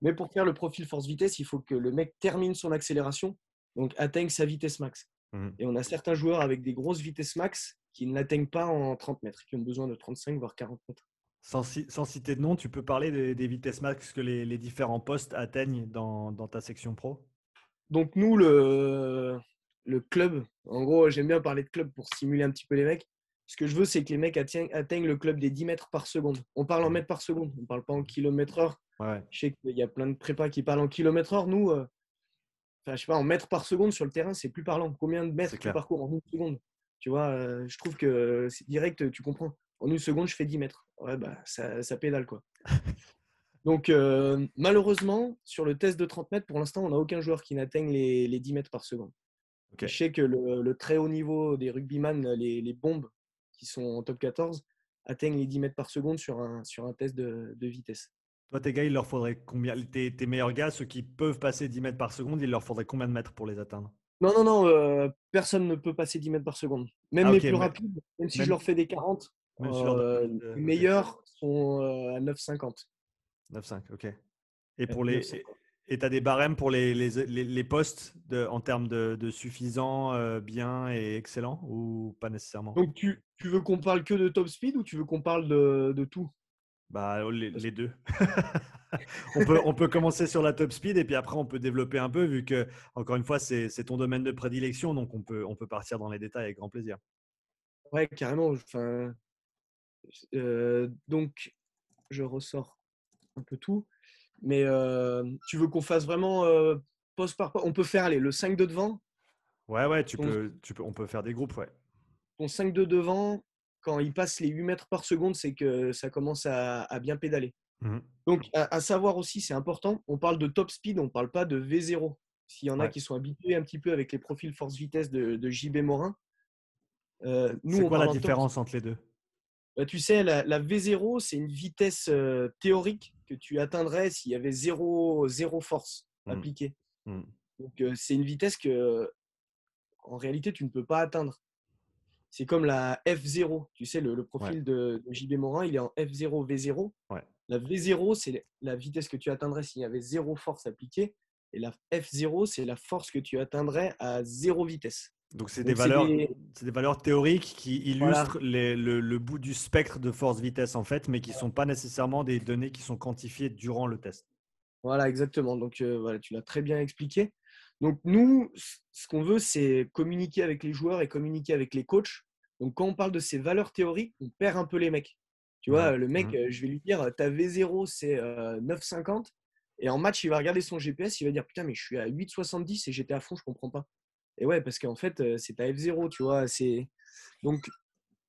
Mais pour faire le profil force-vitesse, il faut que le mec termine son accélération, donc atteigne sa vitesse max. Mmh. Et on a certains joueurs avec des grosses vitesses max qui ne l'atteignent pas en 30 mètres, qui ont besoin de 35 voire 40 mètres. Sans, citer de nom, tu peux parler des, vitesses max que les, différents postes atteignent dans, ta section pro? Donc nous, le, le club, en gros, j'aime bien parler de club pour stimuler un petit peu les mecs ce que je veux, c'est que les mecs atteignent, le club des 10 mètres par seconde. On parle en mètres par seconde, on ne parle pas en kilomètres heure. Je sais qu'il y a plein de prépas qui parlent en kilomètres heure. Nous, euh, je sais pas, en mètres par seconde sur le terrain, c'est plus parlant. Combien de mètres tu parcours en une seconde? Tu vois, euh, je trouve que c'est direct, tu comprends. En une seconde, je fais 10 mètres. Ouais, bah, ça, pédale, quoi. (laughs) Donc, euh, malheureusement, sur le test de 30 mètres, pour l'instant, on n'a aucun joueur qui n'atteigne les, 10 mètres par seconde. Je sais que le, très haut niveau des rugbyman, les bombes, qui sont en top 14 atteignent les 10 mètres par seconde sur un, sur un test de, vitesse. Toi, tes gars, il leur faudrait combien tes, tes, meilleurs gars, ceux qui peuvent passer 10 mètres par seconde, il leur faudrait combien de mètres pour les atteindre? Non, non, non, euh, personne ne peut passer 10 mètres par seconde. Même ah, les plus rapides, même si je leur fais des 40, euh, les meilleurs sont euh, à 9,50. 9,5, ok. Et pour les, et tu as des barèmes pour les, les, les, postes de, en termes de, de suffisant, euh, bien et excellent ou pas nécessairement? Donc tu, tu veux qu'on parle que de top speed ou tu veux qu'on parle de, de tout? Bah, les, les deux. (laughs) on, peut, on peut commencer sur la top speed et puis après on peut développer un peu vu que, encore une fois, c'est ton domaine de prédilection donc on peut, on peut partir dans les détails avec grand plaisir. Ouais, carrément. Enfin, euh, donc, je ressors un peu tout. Mais tu veux qu'on fasse vraiment poste par poste? On peut faire aller le 5 de devant. Ouais, ouais, tu peux, tu peux, on peut faire des groupes, ouais. Ton 5 de devant, quand il passe les 8 mètres par seconde, c'est que ça commence à, bien pédaler. Mmh Donc, à, savoir aussi, c'est important, on parle de top speed, on ne parle pas de V0. S'il y en a qui sont habitués un petit peu avec les profils force-vitesse de, JB Morin. Euh, c'est quoi la différence entre les deux? Tu sais, la, V0, c'est une vitesse euh, théorique que tu atteindrais s'il y avait zéro, zéro force Mmh. appliquée. Mmh. Donc, euh, c'est une vitesse que, en réalité, tu ne peux pas atteindre. C'est comme la F0. Tu sais, le, le profil de, de JB Morin, il est en F0, V0. Ouais. La V0, c'est la vitesse que tu atteindrais s'il y avait zéro force appliquée. Et la F0, c'est la force que tu atteindrais à zéro vitesse. Donc, c'est des, valeurs, des- valeurs théoriques qui Voilà. illustrent les- le, le bout du spectre de force-vitesse, en fait, mais qui ne sont pas nécessairement des données qui sont quantifiées durant le test. Voilà, exactement. Donc, euh, voilà, tu l'as très bien expliqué. Donc, nous, ce qu'on veut, c'est communiquer avec les joueurs et communiquer avec les coachs. Donc, quand on parle de ces valeurs théoriques, on perd un peu les mecs. Tu vois, le mec, euh, je vais lui dire, ta V0, c'est euh, 9,50. Et en match, il va regarder son GPS, il va dire, putain, mais je suis à 8,70 et j'étais à fond, je comprends pas. Et ouais, parce qu'en fait, euh, c'est ta F0, tu vois. c'est Donc,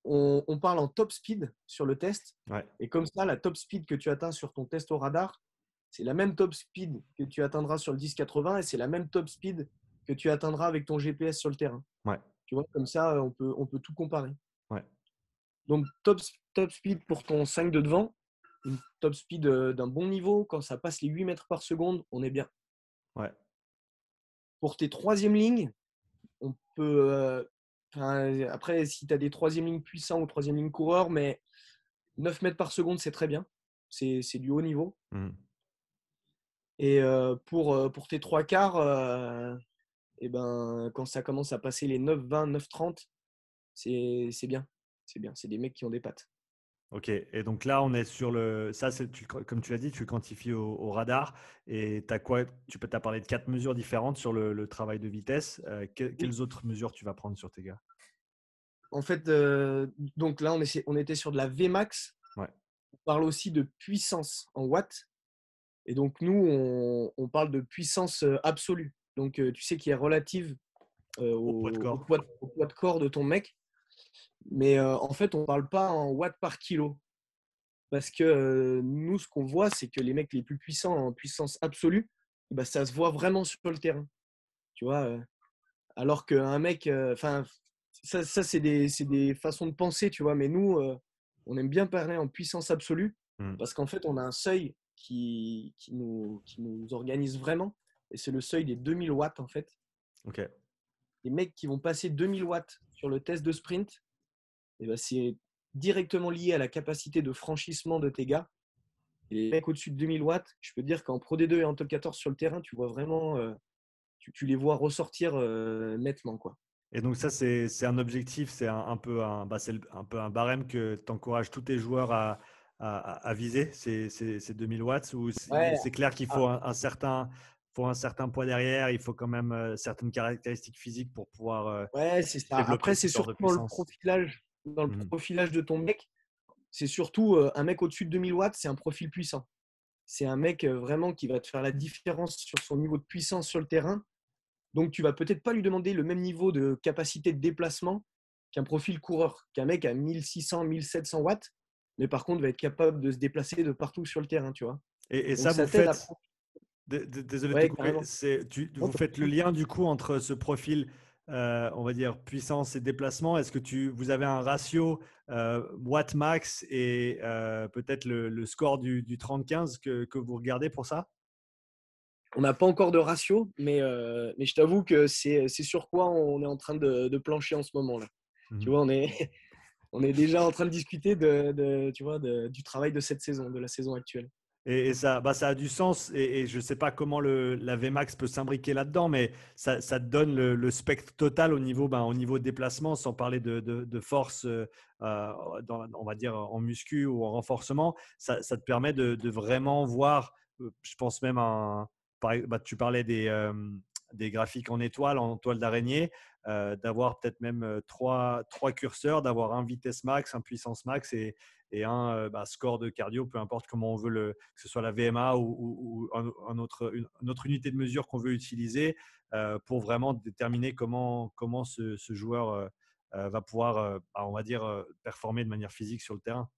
on, on parle en top speed sur le test. Ouais. Et comme ça, la top speed que tu atteins sur ton test au radar, c'est la même top speed que tu atteindras sur le 1080 et c'est la même top speed que tu atteindras avec ton GPS sur le terrain. Ouais. Tu vois, comme ça, on peut, on peut tout comparer. Ouais. Donc, top, top speed pour ton 5 de devant, une top speed euh, d'un bon niveau. Quand ça passe les 8 mètres par seconde, on est bien. Ouais. Pour tes troisième lignes, on peut. euh, après, si tu as des troisième lignes puissants ou troisième ligne coureurs, mais 9 mètres par seconde, c'est très bien. C'est c'est du haut niveau. Mhm. Et euh, pour, euh, pour tes trois quarts, euh, eh ben, quand ça commence à passer les 9, 20, 9, 30, c'est c'est bien. C'est bien. C'est des mecs qui ont des pattes. Ok, et donc là, on est sur le. Ça, tu comme tu l'as dit, tu le quantifies au, au radar. Et tu as quoi Tu peux t'as parlé de quatre mesures différentes sur le, le travail de vitesse. Euh, que- quelles autres mesures tu vas prendre sur tes gars? En fait, euh, donc là, on, essaie- on était sur de la Vmax. Ouais. On parle aussi de puissance en watts. Et donc, nous, on, on parle de puissance euh, absolue. Donc, tu sais, qui est relative euh, Au poids de corps. au poids, au poids de corps de ton mec. Mais euh, en fait, on ne parle pas en watts par kilo. Parce que euh, nous, ce qu'on voit, c'est que les mecs les plus puissants en puissance absolue, ben, ça se voit vraiment sur le terrain. Tu vois euh, Alors qu'un mec, enfin, ça, ça c'est des, des façons de penser, tu vois. Mais nous, on aime bien parler en puissance absolue Mm. parce qu'en fait, on a un seuil qui, qui, nous, qui nous organise vraiment. Et c'est le seuil des 2000 watts, en fait. Ok, Les mecs qui vont passer 2000 watts sur le test de sprint, eh ben, c'est directement lié à la capacité de franchissement de tes gars. Et les mecs au-dessus de 2000 watts, je peux dire qu'en Pro D2 et en Top 14 sur le terrain, tu vois vraiment, euh, tu, tu les vois ressortir euh, nettement. Quoi. Et donc ça, c'est c'est un objectif, c'est un, un peu un, bah, c'est un peu un barème que tu encourages tous tes joueurs à, à, à viser, ces, ces, ces 2000 watts, ou c'est Ouais. c'est clair qu'il faut un, un certain, faut un certain poids derrière, il faut quand même euh, certaines caractéristiques physiques pour pouvoir. Ouais, c'est ça. Après, ce c'est surtout dans le profilage, dans le Mhm. profilage de ton mec. C'est surtout euh, un mec au-dessus de 2000 watts, c'est un profil puissant. C'est un mec euh, vraiment qui va te faire la différence sur son niveau de puissance sur le terrain. Donc, tu vas peut-être pas lui demander le même niveau de capacité de déplacement qu'un profil coureur, qu'un mec à 1600, 1700 watts, mais par contre va être capable de se déplacer de partout sur le terrain, tu vois. Et, et Donc, ça, vous à faites. Désolé Ouais, de te couper. carrément. c'est- tu- Non, vous faites le lien du coup entre ce profil, euh, on va dire puissance et déplacement. Est-ce que tu, vous avez un ratio euh, watt max et euh, peut-être le, le score du, du 30-15 que, que vous regardez pour ça? On n'a pas encore de ratio, mais, euh, mais je t'avoue que c'est sur quoi on est en train de, de plancher en ce moment. là. Mhm. Tu vois, on est, (laughs) on est déjà en train de discuter de, de- tu vois, de- du travail de cette saison, de la saison actuelle. Et, ça, bah, ça a du sens. Et, je ne sais pas comment le, la VMAX peut s'imbriquer là-dedans, mais ça, ça te donne le, spectre total au niveau, ben, au niveau déplacement, sans parler de, de, de force, euh, euh, on va dire en muscu ou en renforcement. Ça, te permet de, vraiment voir, euh, je pense même, par- bah, tu parlais des, des graphiques en étoile, en toile d'araignée, euh, d'avoir peut-être même euh, trois, trois curseurs, d'avoir un vitesse max, un puissance max et, et un euh, bah, score de cardio, peu importe comment on veut le, que ce soit la VMA ou, ou- ou un, un autre, une, une autre unité de mesure qu'on veut utiliser euh, pour vraiment déterminer comment, comment ce, ce joueur va pouvoir, bah, on va dire, performer de manière physique sur le terrain.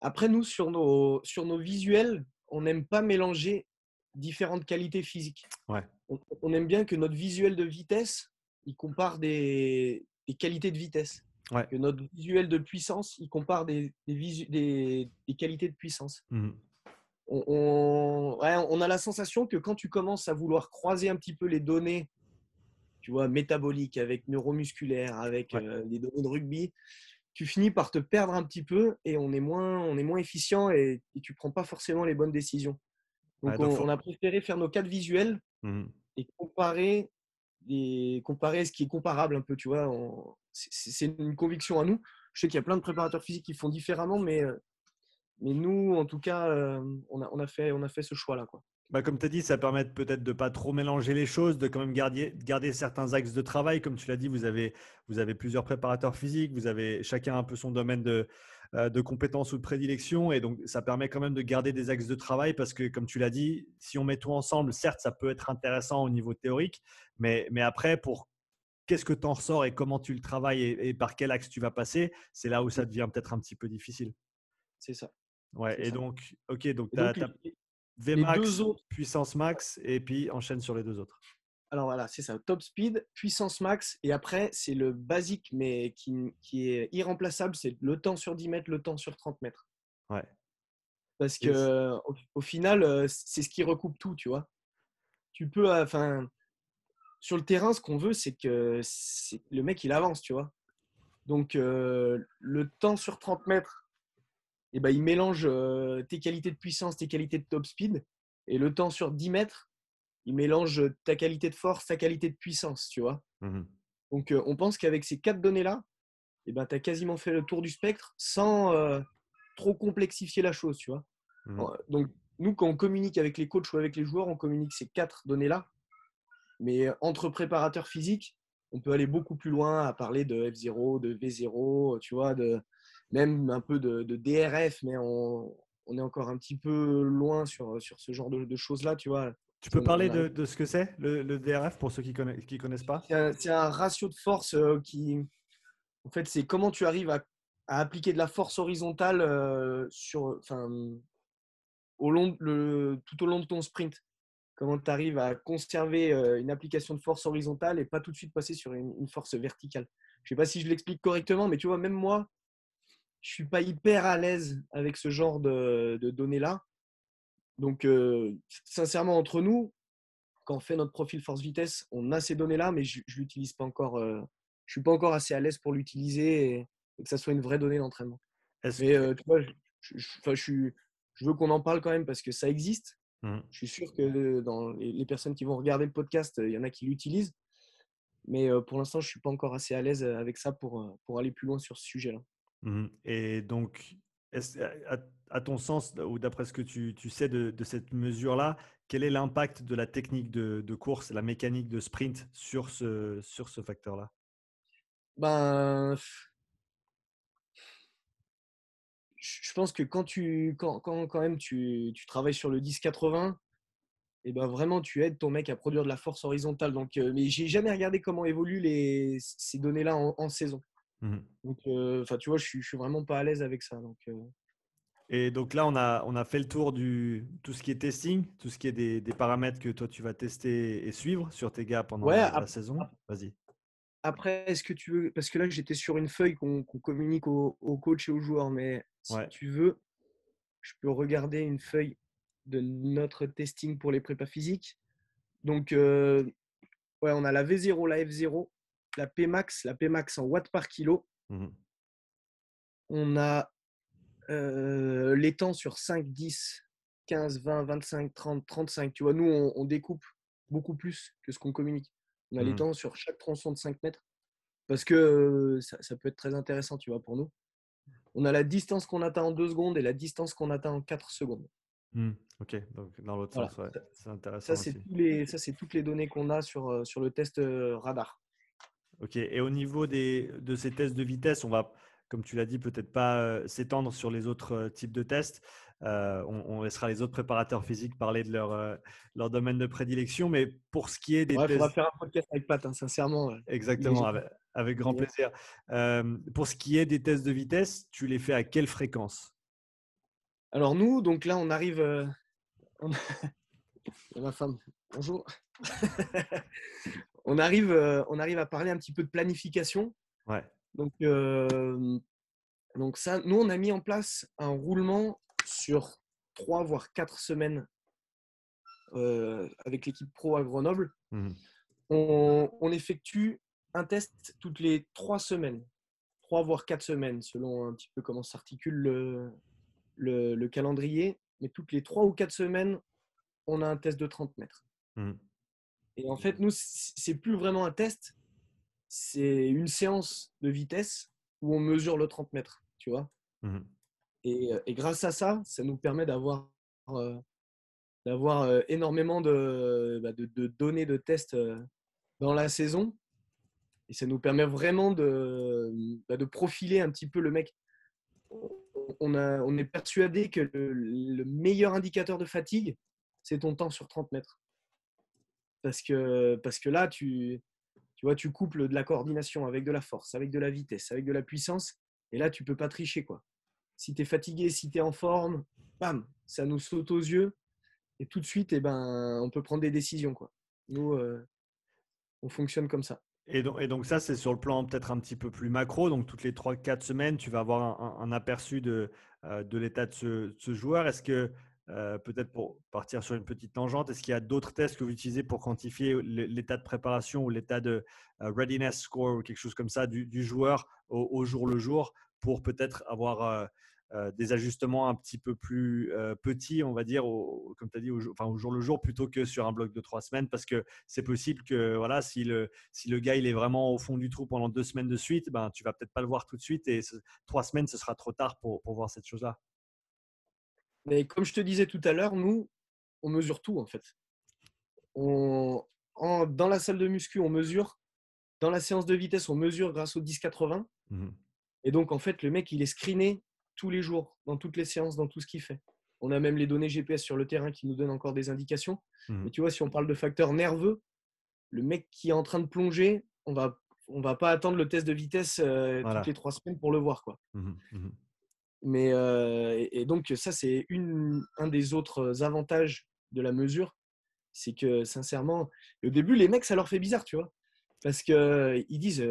Après, nous, sur nos, sur nos visuels, on n'aime pas mélanger différentes qualités physiques. Ouais. On, on aime bien que notre visuel de vitesse, il compare des, des qualités de vitesse. que notre visuel de puissance, il compare des, des, des, qualités de puissance. Mmh. On, on, a la sensation que quand tu commences à vouloir croiser un petit peu les données, tu vois, métaboliques avec neuromusculaires, avec euh, les données de rugby, tu finis par te perdre un petit peu et on est moins, on est moins efficient et, et tu prends pas forcément les bonnes décisions. Donc, on, a préféré faire nos cadres visuels mmh et comparer, et comparer ce qui est comparable un peu, tu vois. C'est une conviction à nous. Je sais qu'il y a plein de préparateurs physiques qui font différemment, mais, euh, mais nous, en tout cas, euh, on a, on a, fait, on a fait ce choix-là. Bah, comme tu as dit, ça permet peut-être de ne pas trop mélanger les choses, de quand même garder, garder certains axes de travail. Comme tu l'as dit, vous avez, vous avez plusieurs préparateurs physiques, vous avez chacun un peu son domaine de, de compétences ou de prédilection. Et donc, ça permet quand même de garder des axes de travail parce que, comme tu l'as dit, si on met tout ensemble, certes, ça peut être intéressant au niveau théorique, mais, mais après, pour qu'est-ce que tu en ressors et comment tu le travailles et, par quel axe tu vas passer, c'est là où ça devient peut-être un petit peu difficile. C'est ça. Ouais, et donc, ok, donc tu as, Vmax, puissance max, et puis enchaîne sur les deux autres. Alors voilà, c'est ça, top speed, puissance max, et après, c'est le basique, mais qui, qui est irremplaçable, c'est le temps sur 10 mètres, le temps sur 30 mètres. Ouais. Parce que au, final, euh, c'est ce qui recoupe tout, tu vois. Tu peux, euh, enfin, sur le terrain, ce qu'on veut, c'est que le mec, il avance, tu vois. Donc, euh, le temps sur 30 mètres, et ben, il mélange euh, tes qualités de puissance, tes qualités de top speed. Et le temps sur 10 mètres, il mélange ta qualité de force, ta qualité de puissance, tu vois? Mmh Donc, euh, on pense qu'avec ces quatre données-là, et ben, tu as quasiment fait le tour du spectre sans euh, trop complexifier la chose, tu vois? Mmh donc, nous, quand on communique avec les coachs ou avec les joueurs, on communique ces quatre données-là. Mais entre préparateurs physiques, on peut aller beaucoup plus loin à parler de F0, de V0, tu vois, de, même un peu de, DRF, mais on, est encore un petit peu loin sur, sur ce genre de, choses-là, tu vois? Tu peux parler de, ce que c'est, le, DRF, pour ceux qui ne qui connaissent pas? C'est un, ratio de force euh, qui, en fait, c'est comment tu arrives à, appliquer de la force horizontale euh, sur, enfin, au long, le, tout au long de ton sprint. Comment tu arrives à conserver euh, une application de force horizontale et pas tout de suite passer sur une, une force verticale? Je ne sais pas si je l'explique correctement, mais tu vois, même moi, je suis pas hyper à l'aise avec ce genre de, données-là. Donc, euh, sincèrement, entre nous, quand on fait notre profil force-vitesse, on a ces données-là, mais je ne l'utilise pas encore. Euh, je suis pas encore assez à l'aise pour l'utiliser et, que ça soit une vraie donnée d'entraînement. Mais euh, tu vois, je, je, veux qu'on en parle quand même parce que ça existe. Mmh. Je suis sûr que dans les, personnes qui vont regarder le podcast, il y en a qui l'utilisent. Mais pour l'instant, je ne suis pas encore assez à l'aise avec ça pour, pour aller plus loin sur ce sujet-là. Mmh Et donc, à, ton sens, ou d'après ce que tu, sais de, cette mesure-là, quel est l'impact de la technique de, course, la mécanique de sprint sur ce, sur ce facteur-là? Ben, Je pense que quand, tu, quand, quand, même tu, tu, travailles sur le 10-80, et eh ben vraiment tu aides ton mec à produire de la force horizontale. Donc, euh, mais j'ai jamais regardé comment évoluent les, ces données-là en saison. Mmh donc, enfin, tu vois, je suis, suis vraiment pas à l'aise avec ça. Donc, Et donc là, on a, on a fait le tour du tout ce qui est testing, tout ce qui est des, des paramètres que toi tu vas tester et suivre sur tes gars pendant la, saison. Vas-y. Après, est-ce que tu veux, parce que là j'étais sur une feuille qu'on communique aux, coachs et aux joueurs, mais si tu veux, je peux regarder une feuille de notre testing pour les prépas physiques. Donc, ouais, on a la V0, la F0, la Pmax, la Pmax en watts par kilo. Mmh on a euh, les temps sur 5, 10, 15, 20, 25, 30, 35. Tu vois, nous, on, découpe beaucoup plus que ce qu'on communique. On a les mmh temps sur chaque tronçon de 5 mètres parce que euh, ça, peut être très intéressant, tu vois, pour nous. On a la distance qu'on atteint en 2 secondes et la distance qu'on atteint en 4 secondes. Mmh, ok, donc dans l'autre sens, c'est intéressant. Ça, c'est toutes les données qu'on a sur, euh, sur le test radar. Ok. Et au niveau des, de ces tests de vitesse, on va, comme tu l'as dit, peut-être pas s'étendre sur les autres types de tests. Euh, on, laissera les autres préparateurs physiques parler de leur, leur domaine de prédilection. Mais pour ce qui est des tests. Il faudra faire un podcast avec Pat, hein, sincèrement. Exactement, avec, grand plaisir. pour ce qui est des tests de vitesse, tu les fais à quelle fréquence? Alors, nous, donc là, on arrive. (laughs) Ma femme, bonjour. (laughs) on arrive, on arrive à parler un petit peu de planification. Ouais. Donc, donc ça, nous, on a mis en place un roulement sur trois voire quatre semaines avec l'équipe pro à Grenoble. Mmh on, on, effectue un test toutes les trois semaines, trois voire quatre semaines, selon un petit peu comment s'articule le, le, le, calendrier. Mais toutes les trois ou quatre semaines, on a un test de 30 mètres. Mmh. Et en fait, nous, c'est plus vraiment un test, c'est une séance de vitesse où on mesure le 30 mètres, tu vois. Mmh et, et, grâce à ça, ça nous permet d'avoir euh, d'avoir euh, énormément de, bah, de, de, données de tests euh, dans la saison. Et ça nous permet vraiment de, bah, de profiler un petit peu le mec. On, a, on est persuadé que le, le meilleur indicateur de fatigue, c'est ton temps sur 30 mètres. Parce que, parce que là, tu, tu vois, tu couples de la coordination avec de la force, avec de la vitesse, avec de la puissance. Et là, tu peux pas tricher. quoi. Si tu es fatigué, si tu es en forme, bam, ça nous saute aux yeux. Et tout de suite, eh ben, on peut prendre des décisions. Quoi. Nous, euh, on fonctionne comme ça. Et donc, ça, c'est sur le plan peut-être un petit peu plus macro. Donc, toutes les 3-4 semaines, tu vas avoir un, aperçu de, euh, de l'état de ce joueur. Est-ce que euh, peut-être pour partir sur une petite tangente, est-ce qu'il y a d'autres tests que vous utilisez pour quantifier l'état de préparation ou l'état de euh, readiness score ou quelque chose comme ça du, joueur au, jour le jour pour peut-être avoir euh, des ajustements un petit peu plus petits, on va dire, au, comme tu as dit, au, enfin, au jour le jour plutôt que sur un bloc de trois semaines? Parce que c'est possible que voilà, si le, si le gars il est vraiment au fond du trou pendant deux semaines de suite, ben, tu vas peut-être pas le voir tout de suite et trois semaines, ce sera trop tard pour, pour voir cette chose-là. Mais comme je te disais tout à l'heure, nous, on mesure tout en fait. On, dans la salle de muscu, on mesure. Dans la séance de vitesse, on mesure grâce au 10-80. Mmh Et donc, en fait, le mec, il est screené tous les jours, dans toutes les séances, dans tout ce qu'il fait. On a même les données GPS sur le terrain qui nous donnent encore des indications. Mmh tu vois, si on parle de facteurs nerveux, le mec qui est en train de plonger, on va, on va pas attendre le test de vitesse euh, toutes les trois semaines pour le voir. Quoi. Mmh mais, et, donc, ça, c'est un des autres avantages de la mesure. C'est que, sincèrement, au début, les mecs, ça leur fait bizarre, tu vois. Parce qu'ils disent,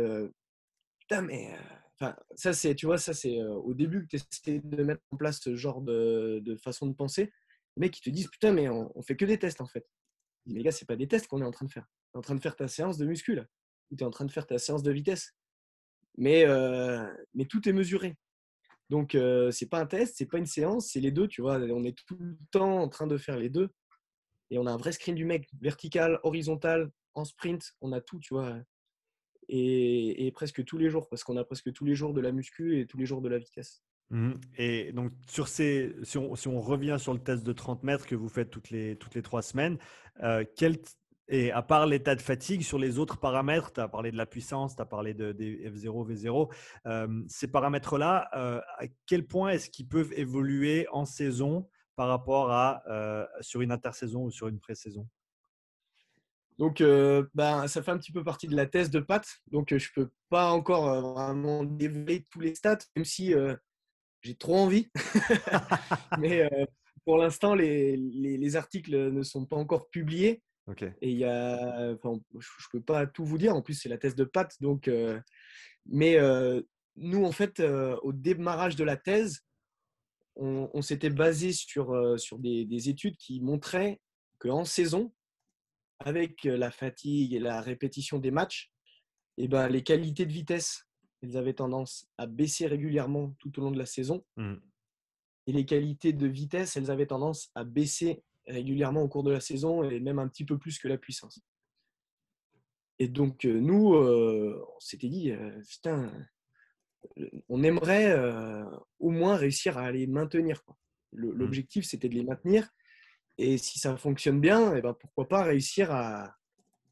putain, mais. Enfin, ça, c'est, tu vois, ça, c'est au début que tu essaies de mettre en place ce genre de, façon de penser. Les mecs, ils te disent, putain, mais on, fait que des tests, en fait. Mais les gars, c'est pas des tests qu'on est en train de faire. Tu es en train de faire ta séance de muscu, là. tu es en train de faire ta séance de vitesse. Mais, mais tout est mesuré. Donc, euh, c'est pas un test, c'est pas une séance, c'est les deux, tu vois. On est tout le temps en train de faire les deux. Et on a un vrai screen du mec, vertical, horizontal, en sprint, on a tout, tu vois. Et, presque tous les jours, parce qu'on a presque tous les jours de la muscu et tous les jours de la vitesse. Mmh. Et donc, sur ces, si, on, revient sur le test de 30 mètres que vous faites toutes les, toutes les trois semaines, euh, quel et à part l'état de fatigue, sur les autres paramètres, tu as parlé de la puissance, tu as parlé de, des F0, V0, euh, ces paramètres-là, euh, à quel point est-ce qu'ils peuvent évoluer en saison par rapport à euh, sur une intersaison ou sur une pré-saison? Donc, ben, ça fait un petit peu partie de la thèse de Pat. Donc, je ne peux pas encore vraiment dévoiler tous les stats, même si j'ai trop envie. (laughs) (laughs) Mais pour l'instant, les, les, les, articles ne sont pas encore publiés. Et il y a, je ne peux pas tout vous dire. En plus, c'est la thèse de Pat. Donc, euh, mais euh, nous, en fait, euh, au démarrage de la thèse, on, s'était basé sur, sur des, des, études qui montraient qu'en saison, avec la fatigue et la répétition des matchs, et eh ben, les qualités de vitesse, elles avaient tendance à baisser régulièrement tout au long de la saison. Mmh. Et les qualités de vitesse, elles avaient tendance à baisser régulièrement au cours de la saison et même un petit peu plus que la puissance. Et donc, euh, nous, euh, on s'était dit, euh, putain, on aimerait au moins réussir à les maintenir. Mmh. L'objectif, c'était de les maintenir. Et si ça fonctionne bien, et eh ben, pourquoi pas réussir à,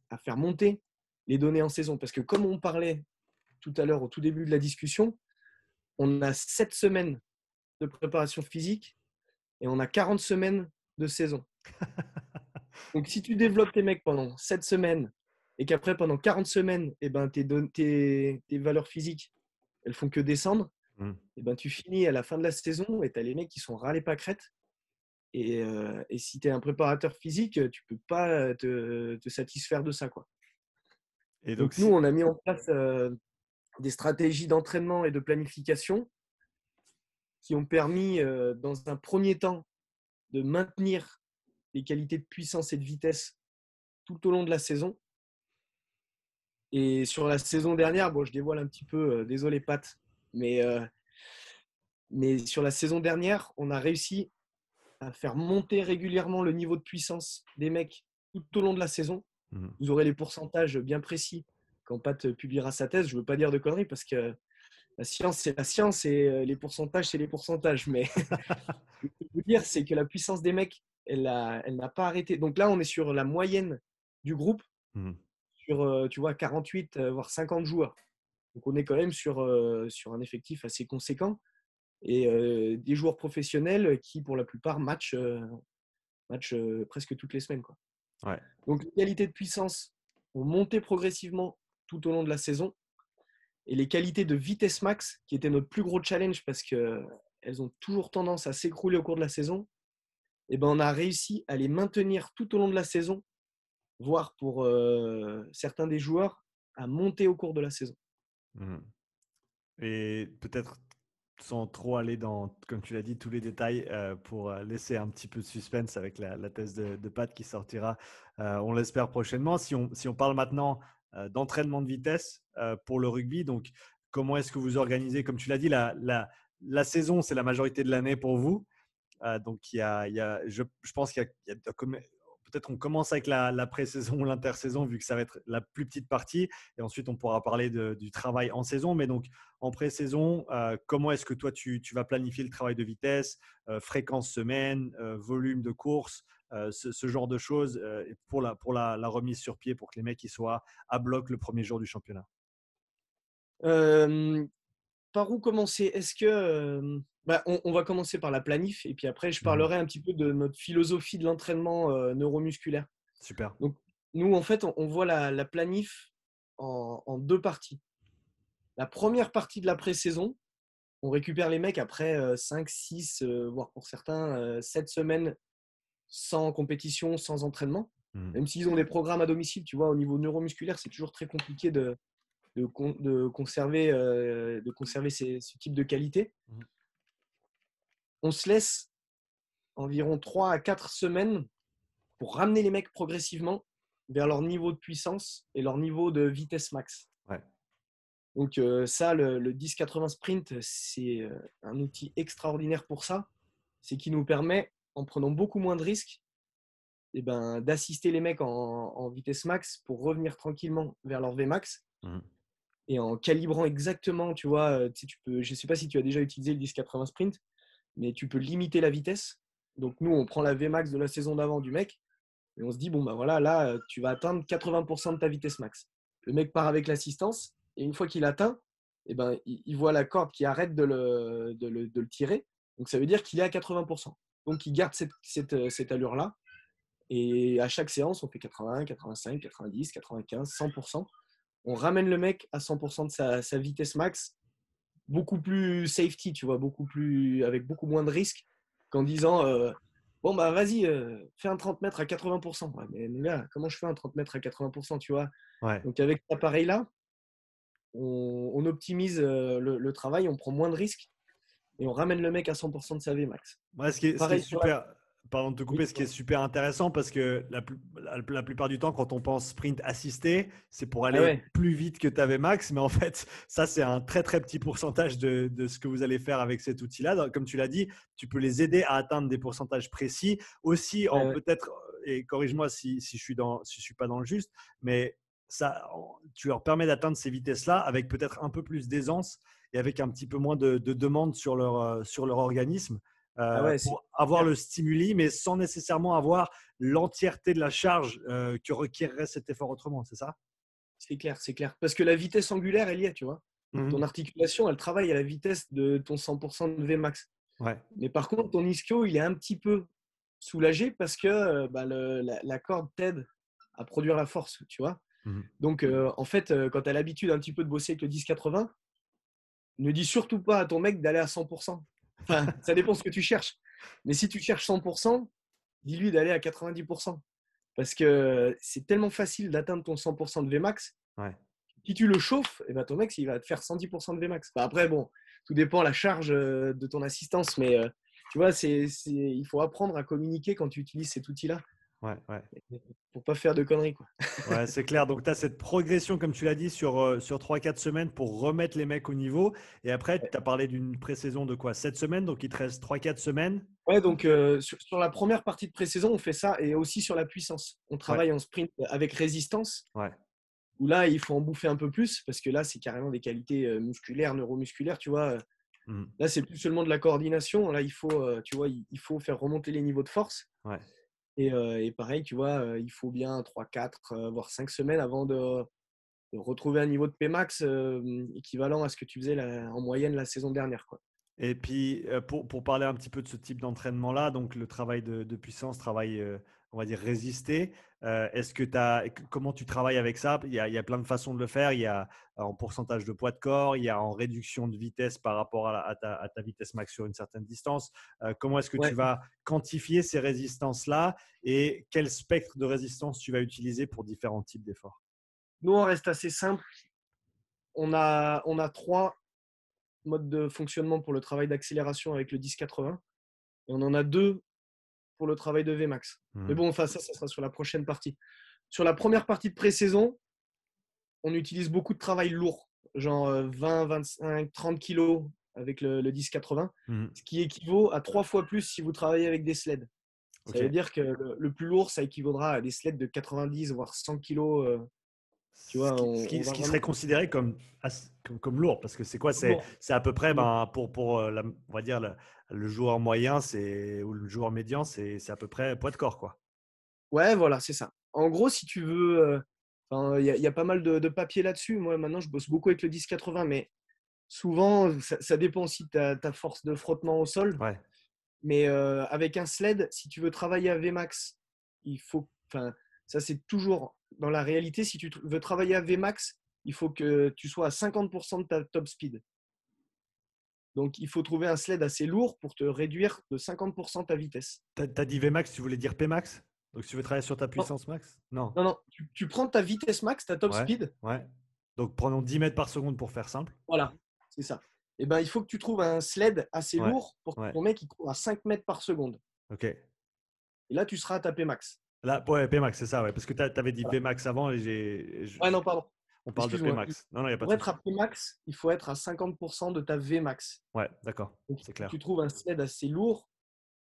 à, faire monter les données en saison. Parce que comme on parlait tout à l'heure au tout début de la discussion, on a 7 semaines de préparation physique et on a 40 semaines de saison. (laughs) Donc, si tu développes tes mecs pendant 7 semaines et qu'après, pendant 40 semaines, et eh ben, tes, tes, tes, valeurs physiques, elles font que descendre, mmh. et eh ben, tu finis à la fin de la saison et tu as les mecs qui sont râlés pas crête. Et, euh, et si tu es un préparateur physique, tu peux pas te, te satisfaire de ça. Quoi. Et donc, nous, on a mis en place, euh, des stratégies d'entraînement et de planification qui ont permis, euh, dans un premier temps, de maintenir les qualités de puissance et de vitesse tout au long de la saison. Et sur la saison dernière, bon, je dévoile un petit peu, euh, désolé Pat, mais, euh, mais sur la saison dernière, on a réussi à faire monter régulièrement le niveau de puissance des mecs tout au long de la saison. Mmh. Vous aurez les pourcentages bien précis quand Pat publiera sa thèse. Je ne veux pas dire de conneries parce que la science, c'est la science et euh, les pourcentages, c'est les pourcentages. Mais (laughs) ce que je veux dire, c'est que la puissance des mecs, elle n'a elle pas arrêté. Donc là, on est sur la moyenne du groupe, mmh. sur, euh, tu vois, 48, euh, voire 50 joueurs. Donc on est quand même sur, sur un effectif assez conséquent. Et des joueurs professionnels qui, pour la plupart, matchent, match, presque toutes les semaines. Quoi. Donc les qualités de puissance ont monté progressivement tout au long de la saison. Et les qualités de vitesse max, qui étaient notre plus gros challenge parce qu'elles ont toujours tendance à s'écrouler au cours de la saison, eh ben on a réussi à les maintenir tout au long de la saison, voire pour euh, certains des joueurs, à monter au cours de la saison. Mmh. Et peut-être sans trop aller dans, comme tu l'as dit, tous les détails euh, pour euh, laisser un petit peu de suspense avec la, thèse de, de, Pat qui sortira, on l'espère prochainement. Si on, si on parle maintenant d'entraînement de vitesse euh, pour le rugby. Donc, comment est-ce que vous organisez? Comme tu l'as dit, la, saison, c'est la majorité de l'année pour vous. Euh, donc, il y a, y a je, pense qu'il y a, peut-être on commence avec la, la pré-saison ou l'intersaison, vu que ça va être la plus petite partie. Et ensuite, on pourra parler du travail en saison. Mais donc, en pré-saison, comment est-ce que toi, tu, tu, vas planifier le travail de vitesse, fréquence semaine, volume de course euh, ce, genre de choses euh, pour, la, pour la, remise sur pied pour que les mecs ils soient à bloc le premier jour du championnat? Par où commencer? Est-ce que bah, on, va commencer par la planif et puis après je mmh parlerai un petit peu de notre philosophie de l'entraînement neuromusculaire. Super. Donc nous en fait on, voit la, planif en, en, deux parties. La première partie de la pré-saison, on récupère les mecs après 5, 6, voire pour certains 7 semaines sans compétition, sans entraînement. Mmh. Même s'ils ont des programmes à domicile, tu vois, au niveau neuromusculaire, c'est toujours très compliqué de, de, conserver, euh, de conserver ce type de qualité. Mmh. On se laisse environ 3 à 4 semaines pour ramener les mecs progressivement vers leur niveau de puissance et leur niveau de vitesse max. Donc euh, ça, le, le 10-80 sprint, c'est euh, un outil extraordinaire pour ça. C'est qui nous permet en prenant beaucoup moins de risques, eh ben, d'assister les mecs en, vitesse max pour revenir tranquillement vers leur Vmax mmh. et en calibrant exactement, tu vois, euh, tu, peux, je ne sais pas si tu as déjà utilisé le 10-80 sprint, mais tu peux limiter la vitesse. Donc nous, on prend la Vmax de la saison d'avant du mec et on se dit, bon, ben voilà, là, euh, tu vas atteindre 80% de ta vitesse max. Le mec part avec l'assistance et une fois qu'il atteint, et eh ben, il, voit la corde qui arrête de le, de le tirer. Donc ça veut dire qu'il est à 80%. Donc, il garde cette, euh, cette, allure-là. Et à chaque séance, on fait 80, 85, 90, 95, 100%. On ramène le mec à 100% de sa, vitesse max, beaucoup plus safety, tu vois, beaucoup plus, avec beaucoup moins de risques qu'en disant euh, Bon, bah vas-y, euh, fais un 30 mètres à 80%. mais là, comment je fais un 30 mètres à 80%, tu vois? Donc, avec cet appareil-là, on, optimise le, travail, on prend moins de risques et on ramène le mec à 100% de sa V max. ce, qui est, super, pardon de te couper, ce qui est super intéressant parce que la, la, plupart du temps, quand on pense sprint assisté, c'est pour ah aller plus vite que ta max. Mais en fait, (laughs) ça, c'est un très très petit pourcentage de, de, ce que vous allez faire avec cet outil-là. Comme tu l'as dit, tu peux les aider à atteindre des pourcentages précis. Aussi, en peut-être, et corrige-moi si, si, je suis dans, si je suis pas dans le juste, mais ça, tu leur permets d'atteindre ces vitesses-là avec peut-être un peu plus d'aisance et avec un petit peu moins de, de demandes sur leur, euh, sur leur organisme. Euh, ah pour avoir le stimuli, mais sans nécessairement avoir l'entièreté de la charge euh, que requerrait cet effort autrement, c'est ça? C'est clair, c'est clair. Parce que la vitesse angulaire, elle y est, tu vois. Mmh ton articulation, elle travaille à la vitesse de ton 100% de Vmax. Ouais. Mais par contre, ton ischio, il est un petit peu soulagé parce que bah, le, la, corde t'aide à produire la force, tu vois. Mmh Donc, en fait, quand tu as l'habitude un petit peu de bosser avec le 10-80, ne dis surtout pas à ton mec d'aller à 100%. Enfin, (laughs) ça dépend ce que tu cherches. Mais si tu cherches 100%, dis-lui d'aller à 90%. Parce que c'est tellement facile d'atteindre ton 100% de Vmax ouais. Si tu le chauffes, et ben ton mec, il va te faire 110% de Vmax. après, bon, tout dépend la charge euh, de ton assistance, mais euh, tu vois, c'est, il faut apprendre à communiquer quand tu utilises cet outil-là. Ouais, ouais. Pour pas faire de conneries. Quoi. Ouais, c'est clair. Donc, tu as cette progression, comme tu l'as dit, sur, euh, sur 3-4 semaines pour remettre les mecs au niveau. Et après, tu as parlé d'une pré-saison de quoi? 7 semaines? Donc, il te reste 3-4 semaines? Ouais, donc sur, la première partie de pré-saison, on fait ça. Et aussi sur la puissance. On travaille en sprint avec résistance. Ouais où là, il faut en bouffer un peu plus parce que là, c'est carrément des qualités euh, musculaires, neuromusculaires, tu vois. Mmh. Là, c'est plus seulement de la coordination. Là, il faut, euh, tu vois, il faut faire remonter les niveaux de force. Euh, et, pareil, tu vois, il faut bien 3, 4, voire 5 semaines avant de, retrouver un niveau de Pmax équivalent à ce que tu faisais en moyenne la saison dernière. Et puis, pour, parler un petit peu de ce type d'entraînement-là, donc le travail de, de puissance, travail on va dire, résister. Euh, est-ce que as, comment tu travailles avec ça? Il y, a, plein de façons de le faire. Il y a en pourcentage de poids de corps, il y a en réduction de vitesse par rapport à, ta, vitesse max sur une certaine distance. Euh, comment est-ce que tu vas quantifier ces résistances-là et quel spectre de résistance tu vas utiliser pour différents types d'efforts? Nous, on reste assez simple. On a, on a trois modes de fonctionnement pour le travail d'accélération avec le 10-80. Et on en a deux pour le travail de Vmax. Mais mmh. bon, enfin, ça, ça sera sur la prochaine partie. Sur la première partie de pré-saison, on utilise beaucoup de travail lourd, genre 20, 25, 30 kilos avec le, 10-80, mmh. ce qui équivaut à trois fois plus si vous travaillez avec des sleds. Ça veut dire que le, plus lourd, ça équivaudra à des sleds de 90 voire 100 kilos. Euh, tu vois, ce qui, serait considéré comme, comme, lourd, parce que c'est quoi C'est à peu près, ben, pour, pour euh, la, on va dire, le joueur moyen c'est ou le joueur médian, c'est à peu près poids de corps. Quoi. Ouais, voilà, c'est ça. En gros, si tu veux, il y, a pas mal de, de papiers là-dessus. Moi, maintenant, je bosse beaucoup avec le 10-80, mais souvent, ça, dépend aussi de ta, force de frottement au sol. Ouais. Mais avec un sled, si tu veux travailler à Vmax, il faut. Enfin, ça, c'est toujours dans la réalité. Si tu veux travailler à Vmax, il faut que tu sois à 50% de ta top speed. Donc, il faut trouver un sled assez lourd pour te réduire de 50% ta vitesse. Tu as, dit Vmax, tu voulais dire Pmax? Donc, tu veux travailler sur ta puissance max? Non. Non, non. Tu, prends ta vitesse max, ta top speed. Ouais. Donc, prenons 10 mètres par seconde pour faire simple. Voilà, c'est ça. Et eh ben, il faut que tu trouves un sled assez lourd pour que ton mec il court à 5 mètres par seconde. OK. Et là, tu seras à ta Pmax. Là, ouais, Pmax, c'est ça, ouais. Parce que tu avais dit Pmax avant et j'ai. Ouais, non, pardon. On parle de Pmax. Non, non, y a pas Pour être à Pmax, il faut être à 50% de ta Vmax. Ouais, d'accord. C'est clair. Tu trouves un sled assez lourd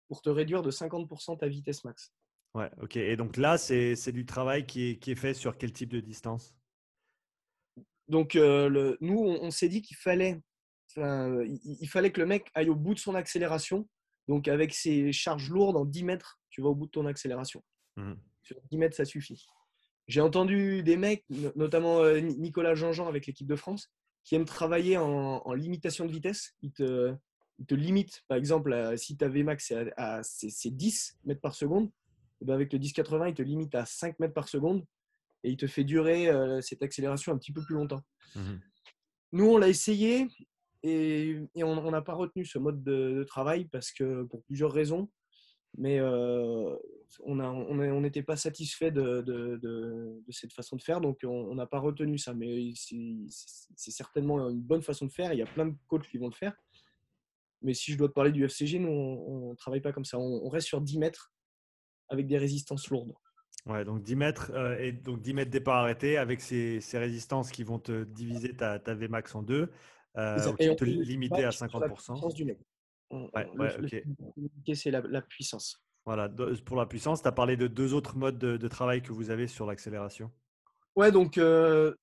pour te réduire de 50% ta vitesse max. Ouais, ok. Et donc là, c'est du travail qui est, qui est, fait sur quel type de distance? Donc, euh, le, nous, on, s'est dit qu'il fallait, il, fallait que le mec aille au bout de son accélération. Donc, avec ses charges lourdes en 10 mètres, tu vas au bout de ton accélération. Mmh. Sur 10 mètres, ça suffit. J'ai entendu des mecs, notamment euh, Nicolas Jean-Jean avec l'équipe de France, qui aiment travailler en, limitation de vitesse. Ils te, te limitent, par exemple, si ta Vmax à, c'est 10 mètres par seconde, et ben avec le 1080, il te limite à 5 mètres par seconde et il te fait durer euh, cette accélération un petit peu plus longtemps. Mmh Nous, on l'a essayé et, on n'a pas retenu ce mode de, travail parce que pour plusieurs raisons. Mais euh, on n'était pas satisfait de, cette façon de faire, donc on n'a pas retenu ça. Mais c'est certainement une bonne façon de faire. Il y a plein de coachs qui vont le faire. Mais si je dois te parler du FCG, nous, on ne travaille pas comme ça. On, reste sur 10 mètres avec des résistances lourdes. Ouais, donc 10 mètres euh, et donc 10 mètres départ arrêté avec ces, résistances qui vont te diviser ta, ta Vmax en deux, euh, qui te limiter à 50%. Du C'est la puissance. Voilà, pour la puissance, tu as parlé de deux autres modes de, travail que vous avez sur l'accélération. Ouais, donc euh,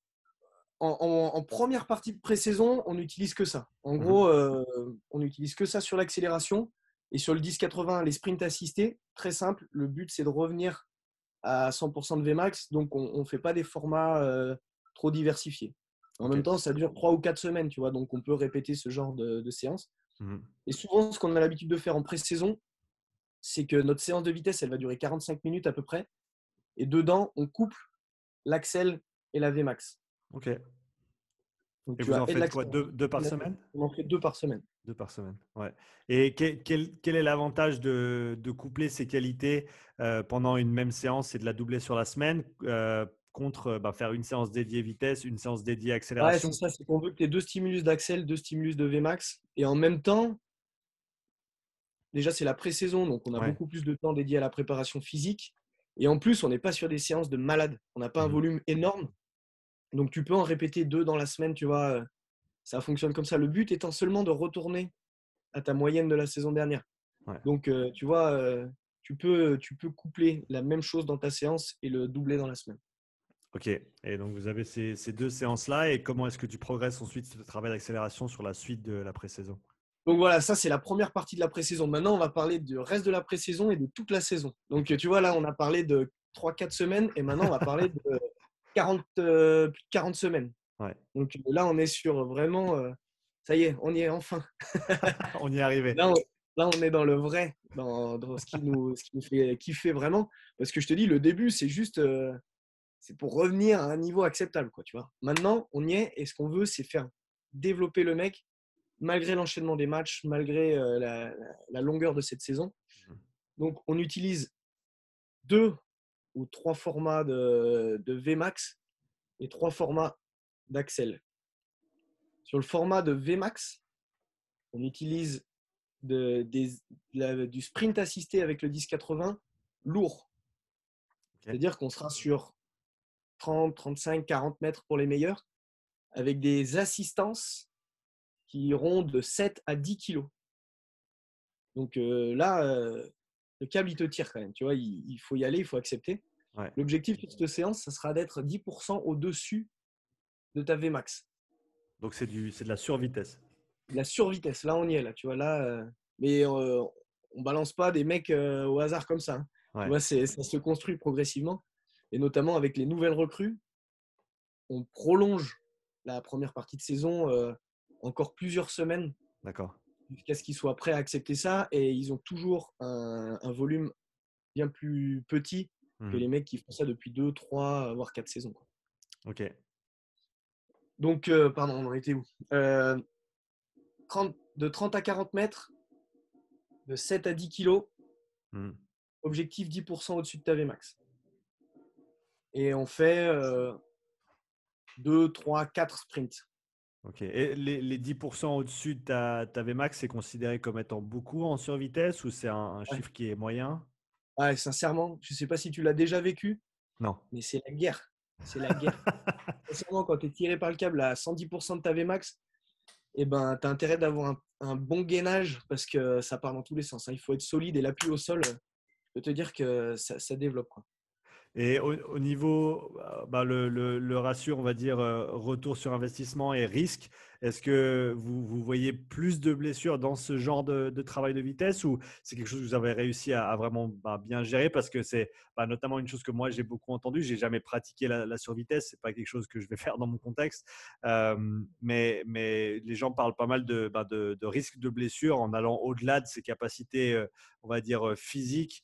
en, première partie de pré-saison, on n'utilise que ça. En mmh gros, euh, on n'utilise que ça sur l'accélération. Et sur le 10-80, les sprints assistés, très simple. Le but, c'est de revenir à 100% de Vmax. Donc, on ne fait pas des formats euh, trop diversifiés. En même temps, ça dure trois ou quatre semaines, tu vois. Donc, on peut répéter ce genre de, de séance. Mmh et souvent, ce qu'on a l'habitude de faire en pré-saison, c'est que notre séance de vitesse, elle va durer 45 minutes à peu près. Et dedans, on couple l'axel et la Vmax. Ok. et vous en faites quoi deux, par semaine On en fait deux par semaine. Deux par semaine, ouais. Et quel, quel, est l'avantage de, de, coupler ces qualités euh, pendant une même séance? Et de la doubler sur la semaine euh, contre bah, faire une séance dédiée vitesse, une séance dédiée accélération. Ouais, c'est ça, c'est qu'on veut que tu aies deux stimulus d'axel, deux stimulus de Vmax. Et en même temps, déjà, c'est la pré-saison, donc on a beaucoup plus de temps dédié à la préparation physique. Et en plus, on n'est pas sur des séances de malade. On n'a pas un mmh. volume énorme. Donc, tu peux en répéter deux dans la semaine, tu vois. Ça fonctionne comme ça. Le but étant seulement de retourner à ta moyenne de la saison dernière. Donc, euh, tu vois, euh, tu, peux, tu peux coupler la même chose dans ta séance et le doubler dans la semaine. Ok. Et donc, vous avez ces, ces deux séances-là. Et comment est-ce que tu progresses ensuite ce travail d'accélération sur la suite de la pré-saison? Donc voilà, ça c'est la première partie de la pré-saison. Maintenant, on va parler du reste de la pré-saison et de toute la saison. Donc tu vois, là, on a parlé de 3-4 semaines et maintenant, on va parler de (laughs) 40, 40 euh, semaines. Donc là, on est sur vraiment, euh, ça y est, on y est enfin. (laughs) on y est arrivé. Là on, est dans le vrai, dans, ce, qui nous, ce, qui nous, fait kiffer vraiment. Parce que je te dis, le début, c'est juste, euh, c'est pour revenir à un niveau acceptable. Quoi, tu vois. Maintenant, on y est et ce qu'on veut, c'est faire développer le mec malgré l'enchaînement des matchs, malgré euh, la, longueur de cette saison. Mmh. Donc, on utilise deux ou trois formats de, Vmax et trois formats d'Axel. Sur le format de Vmax, on utilise du sprint assisté avec le 1080 lourd. C'est-à-dire qu'on sera sur 30, 35, 40 mètres pour les meilleurs, avec des assistances qui iront de 7 à 10 kilos. Donc là, le câble, il te tire quand même. Tu vois, il, faut y aller, il faut accepter. L'objectif de cette séance, ça sera d'être 10% au-dessus de ta Vmax. Donc c'est de la survitesse. La survitesse, là on y est là, tu vois là. mais on balance pas des mecs au hasard comme ça. Hein. Tu vois, ça se construit progressivement et notamment avec les nouvelles recrues, on prolonge la première partie de saison encore plusieurs semaines. D'accord. Jusqu'à ce qu'ils soient prêts à accepter ça. Et ils ont toujours un, volume bien plus petit que mmh. les mecs qui font ça depuis 2, 3, voire 4 saisons. Ok. Donc, euh, pardon, on en était où? Euh, De 30 à 40 mètres, de 7 à 10 kilos, mmh. objectif 10% au-dessus de ta Vmax. Et on fait 2, 3, 4 sprints. Ok. Et les, 10% au-dessus de ta, ta VMAX, c'est considéré comme étant beaucoup en survitesse ou c'est un, chiffre qui est moyen? Ouais, sincèrement, je ne sais pas si tu l'as déjà vécu. Non. Mais c'est la guerre. C'est la guerre. (laughs) sincèrement, quand tu es tiré par le câble à 110% de ta VMAX, eh ben, tu as intérêt d'avoir un, bon gainage parce que ça part dans tous les sens. Hein. Il faut être solide et l'appui au sol, je peux te dire que ça, ça développe. Quoi. Et au, niveau, bah, le, ratio, on va dire, euh, retour sur investissement et risque, est-ce que vous, voyez plus de blessures dans ce genre de, travail de vitesse ou c'est quelque chose que vous avez réussi à, vraiment bah, bien gérer? Parce que c'est bah, notamment une chose que moi j'ai beaucoup entendu. J'ai jamais pratiqué la, la survitesse, c'est pas quelque chose que je vais (laughs) faire dans mon contexte. mais, mais les gens parlent pas mal de, risque de blessure en allant au-delà de ses capacités, euh, on va dire, physiques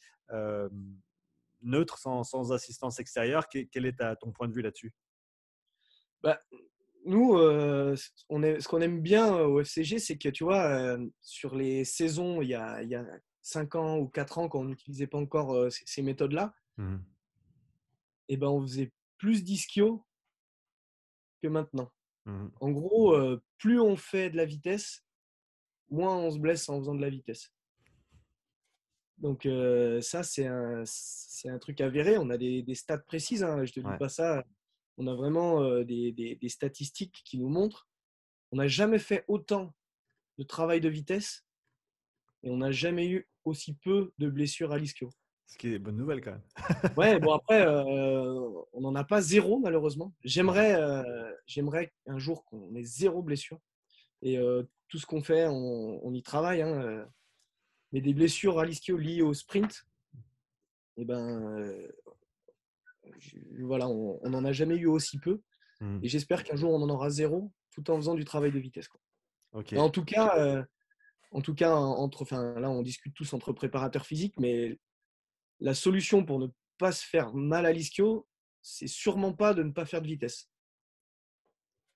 neutre, sans, assistance extérieure. Quel est ton point de vue là-dessus? Bah, Nous, euh, on est, ce qu'on aime bien au FCG, c'est que tu vois, euh, sur les saisons, il y a, il y a 5 ans ou 4 ans, quand on n'utilisait pas encore euh, ces, méthodes-là, mmh et eh ben, on faisait plus d'ischio que maintenant. Mmh en gros, plus on fait de la vitesse, moins on se blesse en faisant de la vitesse. Donc ça, c'est un, un, truc avéré. On a des, stats précises, hein, je ne te dis pas ça. On a vraiment des, des, statistiques qui nous montrent. On n'a jamais fait autant de travail de vitesse et on n'a jamais eu aussi peu de blessures à l'ischio. Ce qui est bonne nouvelle quand même. ouais, bon (laughs) après, on n'en a pas zéro malheureusement. J'aimerais, j'aimerais un jour qu'on ait zéro blessure. Et tout ce qu'on fait, on, on, y travaille. Hein, mais des blessures à l'ischio liées au sprint, eh ben, euh, voilà, on n'en a jamais eu aussi peu. Hmm. Et j'espère qu'un jour, on en aura zéro tout en faisant du travail de vitesse. Quoi. En tout cas, euh, en tout cas entre, enfin, là, on discute tous entre préparateurs physiques, mais la solution pour ne pas se faire mal à l'ischio, c'est sûrement pas de ne pas faire de vitesse.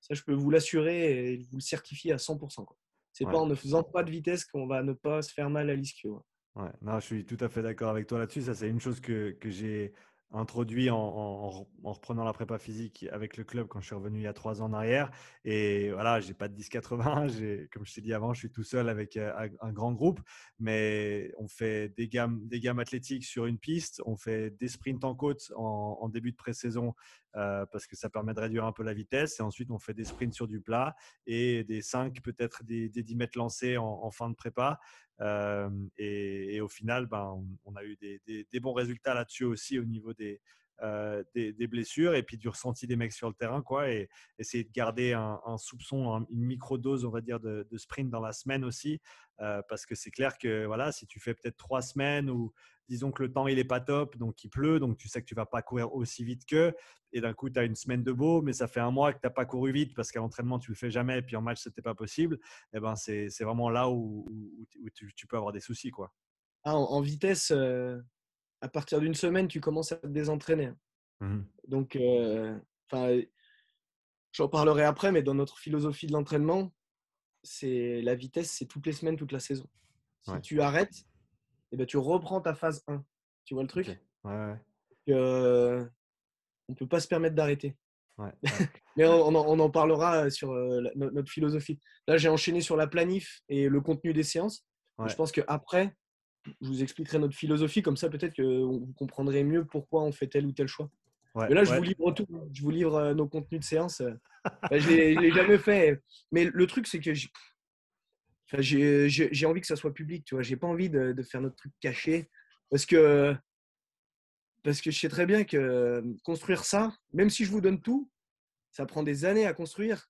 Ça, je peux vous l'assurer et vous le certifier à 100%. Quoi. C'est pas en ne faisant pas de vitesse qu'on va ne pas se faire mal à l'ischio. Ouais, non, je suis tout à fait d'accord avec toi là-dessus. Ça, c'est une chose que, que j'ai introduit en, reprenant la prépa physique avec le club quand je suis revenu il y a trois ans en arrière. Et voilà, j'ai pas de 10-80. (laughs) Comme je t'ai dit avant, je suis tout seul avec euh, un grand groupe. Mais on fait des gammes, des gammes athlétiques sur une piste. On fait des sprints en côte en, début de pré-saison euh, parce que ça permet de réduire un peu la vitesse. Et ensuite, on fait des sprints sur du plat et des 5, peut-être des, 10 mètres lancés en, fin de prépa. Euh, et, au final, ben, on, a eu des, des bons résultats là-dessus aussi au niveau des, euh, des, blessures et puis du ressenti des mecs sur le terrain, quoi, et essayer de garder un, soupçon, une micro-dose, on va dire, de, sprint dans la semaine aussi, parce que c'est clair que voilà, si tu fais peut-être trois semaines ou disons que le temps il est pas top, donc il pleut, donc tu sais que tu vas pas courir aussi vite que, et d'un coup tu as une semaine de beau, mais ça fait un mois que tu n'as pas couru vite parce qu'à l'entraînement tu le fais jamais, et puis en match c'était pas possible, et eh ben c'est vraiment là où, tu, peux avoir des soucis, quoi. Ah, en, vitesse, euh, à partir d'une semaine, tu commences à te désentraîner. Mmh Donc, euh, j'en parlerai après, mais dans notre philosophie de l'entraînement, c'est la vitesse, c'est toutes les semaines, toute la saison. Si tu arrêtes, eh ben, tu reprends ta phase 1. Tu vois le truc? Ouais, euh, On ne peut pas se permettre d'arrêter. (laughs) mais on, en, parlera sur euh, notre philosophie. Là, j'ai enchaîné sur la planif et le contenu des séances. Je pense qu'après, je vous expliquerai notre philosophie, comme ça peut-être que vous comprendrez mieux pourquoi on fait tel ou tel choix. mais là, je vous livre tout. Je vous livre euh, nos contenus de séance. je ne l'ai jamais fait. Mais le truc, c'est que j'ai envie que ça soit public. Tu vois, j'ai pas envie de, faire notre truc caché. Parce que, parce que je sais très bien que construire ça, même si je vous donne tout, ça prend des années à construire.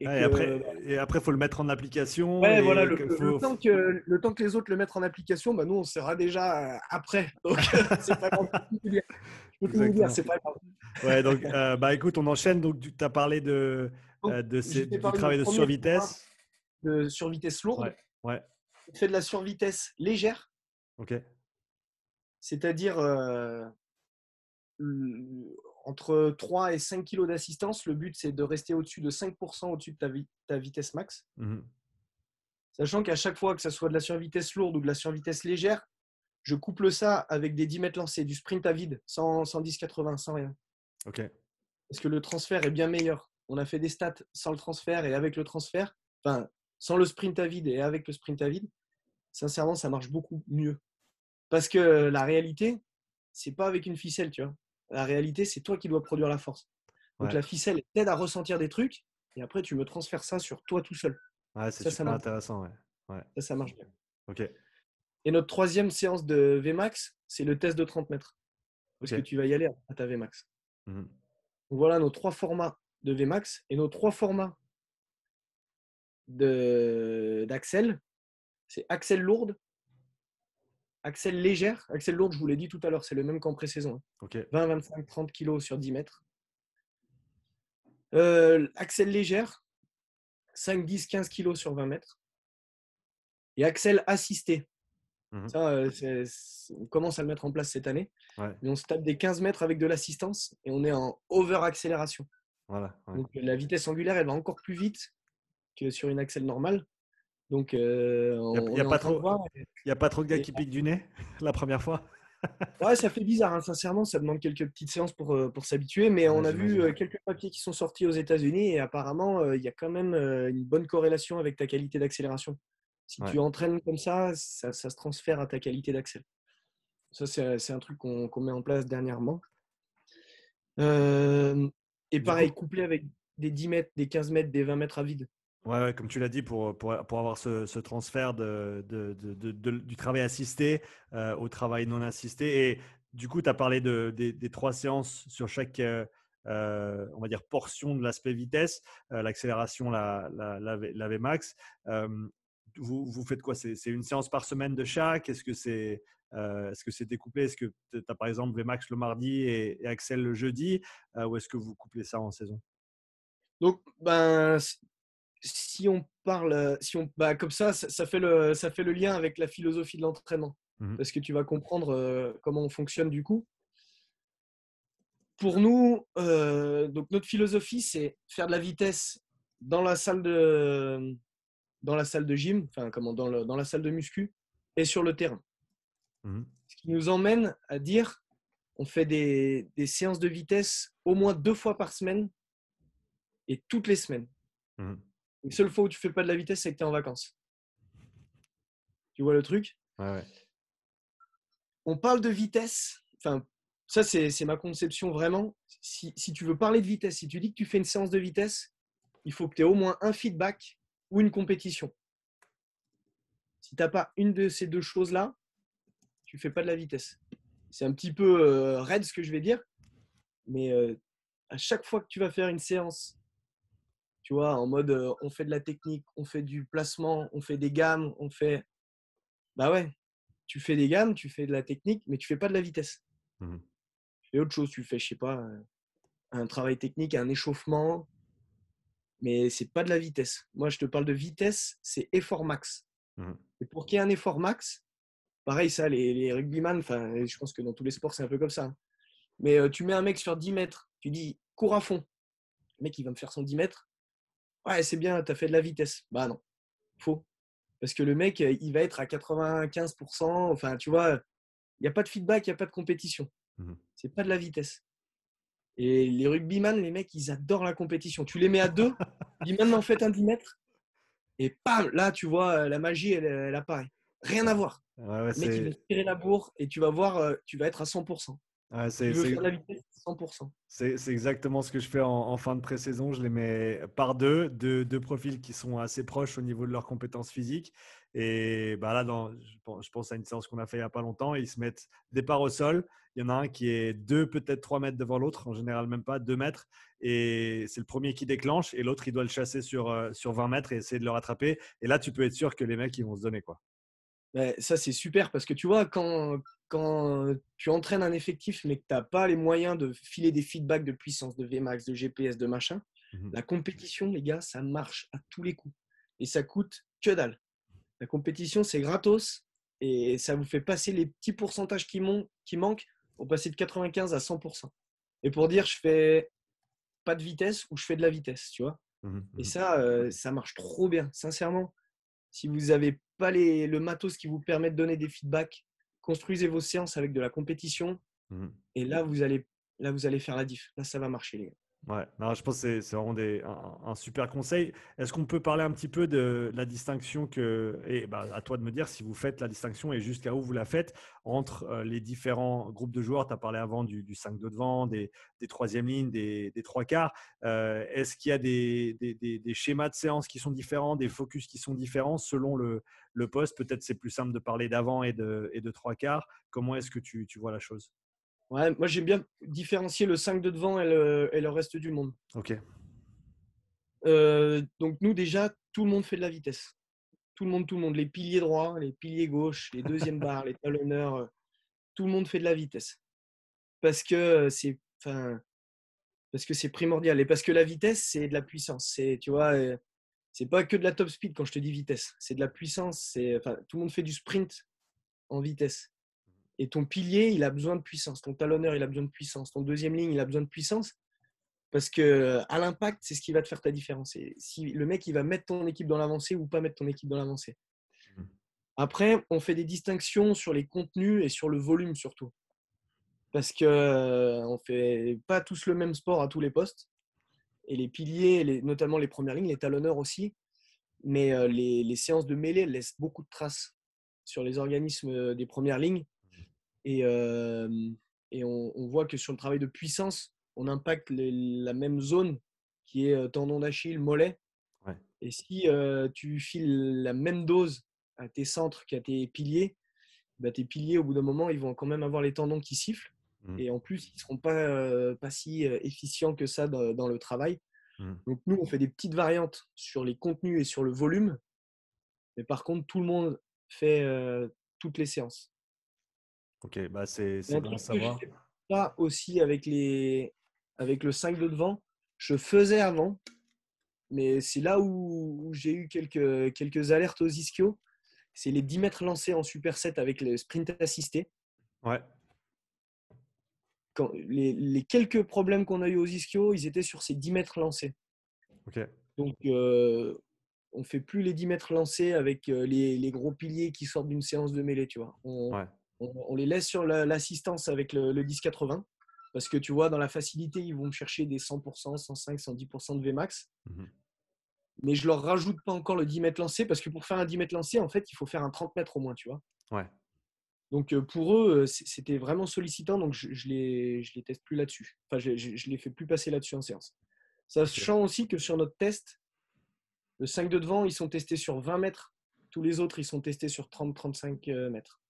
Et, après, il après, faut le mettre en application. Ouais, voilà, le, temps que, le temps que les autres le mettent en application, bah, nous, on sera déjà euh, après. Donc, (laughs) c'est pas grave. Je peux tout dire, c'est pas grave. Ouais, donc, euh, bah, écoute, on enchaîne. Donc, tu as parlé de, euh, de ces, du travail de survitesse. De survitesse lourde. Ouais. ouais. Tu fais de la survitesse légère. OK. C'est-à-dire, entre 3 et 5 kg d'assistance, le but c'est de rester au-dessus de 5% au-dessus de ta, vitesse max. Mmh Sachant qu'à chaque fois que ce soit de la survitesse lourde ou de la survitesse légère, je couple ça avec des 10 mètres lancés, du sprint à vide, sans, 110-80, sans rien. Ok. Parce que le transfert est bien meilleur. On a fait des stats sans le transfert et avec le transfert, enfin, sans le sprint à vide et avec le sprint à vide, sincèrement, ça marche beaucoup mieux. Parce que la réalité, c'est pas avec une ficelle, tu vois. La réalité, c'est toi qui dois produire la force. Donc la ficelle t'aide à ressentir des trucs et après tu me transfères ça sur toi tout seul. Ouais, c'est super intéressant. Ouais. Ça, ça marche bien. Ok. Et notre troisième séance de Vmax, c'est le test de 30 mètres. Parce que tu vas y aller à ta Vmax? Mmh Donc voilà nos trois formats de Vmax et nos trois formats d'Axel. C'est Axel lourde, Axel légère, Axel lourde, je vous l'ai dit tout à l'heure, c'est le même qu'en pré-saison. 20, 25, 30 kg sur 10 mètres. Euh, Axel légère, 5, 10, 15 kg sur 20 mètres. Et Axel assisté. Mmh Ça, euh, on commence à le mettre en place cette année. Mais on se tape des 15 mètres avec de l'assistance et on est en over-accélération. Voilà, Donc la vitesse angulaire, elle va encore plus vite que sur une Axel normale. Donc, il n'y a, pas trop, a pas trop de gars qui piquent du nez (laughs) la première fois? (laughs) ouais, ça fait bizarre, hein. sincèrement, ça demande quelques petites séances pour, euh, pour s'habituer, mais on a vu euh, quelques papiers qui sont sortis aux États-Unis et apparemment, euh, il y a quand même une bonne corrélation avec ta qualité d'accélération. Si tu entraînes comme ça, ça, se transfère à ta qualité d'accès. Ça, c'est un truc qu'on met en place dernièrement. et pareil, couplé avec des 10 mètres, des 15 mètres, des 20 mètres à vide. Ouais, comme tu l'as dit, pour, pour, pour avoir ce, ce transfert de, de, de, du travail assisté euh, au travail non assisté. Et du coup, tu as parlé de, des, trois séances sur chaque, euh, euh, on va dire, portion de l'aspect vitesse, l'accélération, la, la, la, VMAX. vous, vous faites quoi? C'est une séance par semaine de chaque? Est-ce que c'est est-ce que c'est découpé Est-ce que tu as par exemple VMAX le mardi et, et Axel le jeudi Ou est-ce que vous couplez ça en saison? Donc, ben, si on parle, si on, bah, comme ça, ça, fait le, ça fait le lien avec la philosophie de l'entraînement. Mmh parce que tu vas comprendre comment on fonctionne du coup. Pour nous, donc notre philosophie, c'est faire de la vitesse dans la salle de, dans la salle de gym, enfin comment, dans, le, dans la salle de muscu et sur le terrain. Mmh Ce qui nous emmène à dire, on fait des, des séances de vitesse au moins deux fois par semaine et toutes les semaines. Mmh. La seule fois où tu fais pas de la vitesse, c'est que tu es en vacances. Tu vois le truc? Ouais, ouais. On parle de vitesse. Enfin, ça, c'est c'est ma conception vraiment. Si, si tu veux parler de vitesse, si tu dis que tu fais une séance de vitesse, il faut que tu aies au moins un feedback ou une compétition. Si tu n'as pas une de ces deux choses-là, tu fais pas de la vitesse. C'est un petit peu euh, raide ce que je vais dire, mais euh, à chaque fois que tu vas faire une séance, tu vois, en mode euh, on fait de la technique, on fait du placement, on fait des gammes, on fait. Bah ouais, tu fais des gammes, tu fais de la technique, mais tu fais pas de la vitesse. Mhm. Tu fais autre chose, tu fais, je sais pas, un travail technique, un échauffement, mais c'est pas de la vitesse. Moi, je te parle de vitesse, c'est effort max. Mhm. Et pour qu'il y ait un effort max, pareil, ça, les, les rugbyman, enfin, je pense que dans tous les sports, c'est un peu comme ça. hein. Mais euh, tu mets un mec sur 10 mètres, tu dis cours à fond. Le mec, il va me faire son 10 mètres. Ouais, c'est bien, tu as fait de la vitesse. Bah non, faux. Parce que le mec, euh, il va être à 95%. Enfin, tu vois, il n'y a pas de feedback, il n'y a pas de compétition. Mhm. C'est pas de la vitesse. Et les rugbyman, les mecs, ils adorent la compétition. Tu les mets à deux, (laughs) dis maintenant faites un 10 mètres. Et pam, là, tu vois, euh, la magie, elle, elle apparaît. Rien à voir. Ouais, ouais, Le mec, il va tirer la bourre et tu vas voir, euh, tu vas être à 100%. Tu c'est- c'est- faire de la vitesse, 100%. C'est c'est exactement ce que je fais en, en fin de pré-saison. Je les mets par deux, deux, deux profils qui sont assez proches au niveau de leurs compétences physiques. Et bah là, dans, je, pense, je pense à une séance qu'on a fait il n'y a pas longtemps. Ils se mettent départ au sol. Il y en a un qui est deux, peut-être trois mètres devant l'autre. En général, même pas deux mètres. Et c'est le premier qui déclenche. Et l'autre, il doit le chasser sur, euh, sur 20 mètres et essayer de le rattraper. Et là, tu peux être sûr que les mecs, ils vont se donner. quoi. Ouais, ça, c'est super parce que tu vois, quand, quand tu entraînes un effectif mais que tu n'as pas les moyens de filer des feedbacks de puissance, de Vmax, de GPS, de machin, Mhm. la compétition, les gars, ça marche à tous les coups. Et ça coûte que dalle. La compétition, c'est gratos et ça vous fait passer les petits pourcentages qui, manquent pour passer de 95 à 100%. Et pour dire, je fais pas de vitesse ou je fais de la vitesse, tu vois. Mhm, Et mhm. ça, euh, ça marche trop bien, sincèrement. Si vous n'avez pas les, le matos qui vous permet de donner des feedbacks, construisez vos séances avec de la compétition. Mhm. Et là, vous allez, là, vous allez faire la diff. Là, ça va marcher, les gars. Ouais, je pense que c'est- vraiment des, un, super conseil. Est-ce qu'on peut parler un petit peu de la distinction que, et bah, à toi de me dire si vous faites la distinction et jusqu'à où vous la faites entre euh, les différents groupes de joueurs? Tu as parlé avant du, du 5 de devant, des, des troisièmes lignes, des, des trois quarts. Euh, Est-ce qu'il y a des, des, des- des schémas de séance qui sont différents, des focus qui sont différents selon le, le poste? Peut-être c'est plus simple de parler d'avant et de, et de trois quarts. Comment est-ce que tu, tu vois la chose? Ouais, moi, j'aime bien différencier le 5 de devant et le, et le reste du monde. Ok. Euh, donc, nous, déjà, tout le monde fait de la vitesse. Tout le monde, tout le monde. Les piliers droits, les piliers gauches, les deuxièmes barres, les talonneurs, euh, tout le monde fait de la vitesse. Parce que euh, c'est enfin, parce que c'est primordial. Et parce que la vitesse, c'est de la puissance. C'est, tu vois, c'est pas que de la top speed quand je te dis vitesse. C'est de la puissance. C'est, enfin, tout le monde fait du sprint en vitesse. Et ton pilier, il a besoin de puissance. Ton talonneur, il a besoin de puissance. Ton deuxième ligne, il a besoin de puissance. Parce que à l'impact, c'est ce qui va te faire ta différence. Et si le mec, il va mettre ton équipe dans l'avancée ou pas mettre ton équipe dans l'avancée. Mhm. Après, on fait des distinctions sur les contenus et sur le volume surtout. Parce que euh, on fait pas tous le même sport à tous les postes. Et les piliers, les- notamment les premières lignes, les talonneurs aussi. Mais euh, les, les séances de mêlée laissent beaucoup de traces sur les organismes euh, des premières lignes. Et, euh, et on, on voit que sur le travail de puissance, on impacte les- la même zone qui est euh, tendon d'Achille, mollet. Ouais. Et si euh, tu files la même dose à tes centres qu'à tes piliers, bah, tes piliers, au bout d'un moment, ils vont quand même avoir les tendons qui sifflent. Mhm. Et en plus, ils ne seront pas, euh, pas si efficients que ça dans, dans le travail. Mhm. Donc nous, on fait des petites variantes sur les contenus et sur le volume. Mais par contre, tout le monde fait euh, toutes les séances. Ok, bah c'est bon à savoir. pas aussi avec, les, avec le 5 de devant. Je faisais avant, mais c'est là où, où j'ai eu quelques, quelques alertes aux ischio. C'est les 10 mètres lancés en superset avec le sprint assisté. Ouais. Quand, les, les quelques problèmes qu'on a eu aux ischio, ils étaient sur ces 10 mètres lancés. Ok. Donc, euh, on fait plus les 10 mètres lancés avec euh, les, les gros piliers qui sortent d'une séance de mêlée, tu vois. On, Ouais. On, les laisse sur l'assistance avec le, le 10-80. Parce que tu vois, dans la facilité, ils vont me chercher des 100%, 105, 110% de Vmax. Mmh Mais je leur rajoute pas encore le 10 mètres lancé parce que pour faire un 10 mètres lancé, en fait, il faut faire un 30 mètres au moins, tu vois. Ouais. Donc pour eux, c'était vraiment sollicitant, donc je, je, les, je les teste plus là-dessus. Enfin, je, je, les fais plus passer là-dessus en séance. Sachant aussi que sur notre test, le 5 de devant, ils sont testés sur 20 mètres. Tous les autres, ils sont testés sur 30-35 euh, mètres.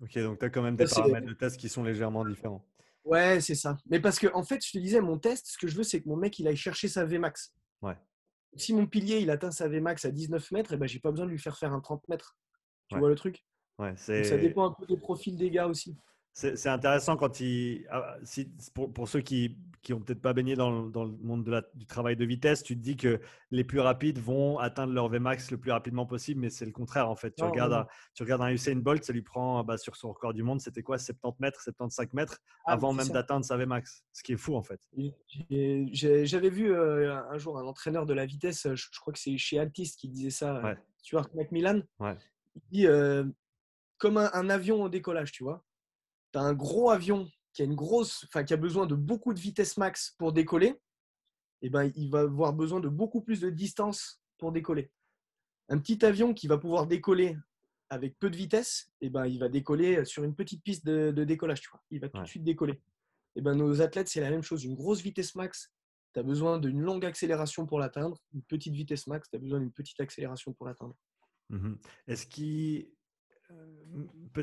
Ok, donc tu as quand même des paramètres de test qui sont légèrement différents. Ouais, c'est ça. Mais parce que, en fait, je te disais, mon test, ce que je veux, c'est que mon mec, il aille chercher sa Vmax. Ouais. Si mon pilier, il atteint sa Vmax à 19 mètres, et eh ben, j'ai pas besoin de lui faire faire un 30 mètres. Tu vois le truc? Ouais, Ça dépend un peu des profils des gars aussi. C'est intéressant quand il. Ah, si, pour, pour, ceux qui n'ont peut-être pas baigné dans, dans, le monde de la, du travail de vitesse, tu te dis que les plus rapides vont atteindre leur Vmax le plus rapidement possible, mais c'est le contraire en fait. Tu, regardes, Un, tu regardes un Usain Bolt, ça lui prend bah, sur son record du monde, c'était quoi 70 mètres, 75 mètres ah, avant même d'atteindre sa Vmax. Ce qui est fou en fait. J'avais vu euh, un jour un entraîneur de la vitesse, je, crois que c'est chez Altiste qui disait ça, ouais. Stuart McMillan. Ouais. Il dit euh, comme un, un avion au décollage, tu vois tu as un gros avion qui a, une grosse, qui a besoin de beaucoup de vitesse max pour décoller, et eh ben, il va avoir besoin de beaucoup plus de distance pour décoller. Un petit avion qui va pouvoir décoller avec peu de vitesse, et eh ben, il va décoller sur une petite piste de, décollage. Tu vois. Il va tout de suite décoller. Et eh ben, nos athlètes, c'est la même chose. Une grosse vitesse max, tu as besoin d'une longue accélération pour l'atteindre. Une petite vitesse max, tu as besoin d'une petite accélération pour l'atteindre. Mmh Est-ce qu'il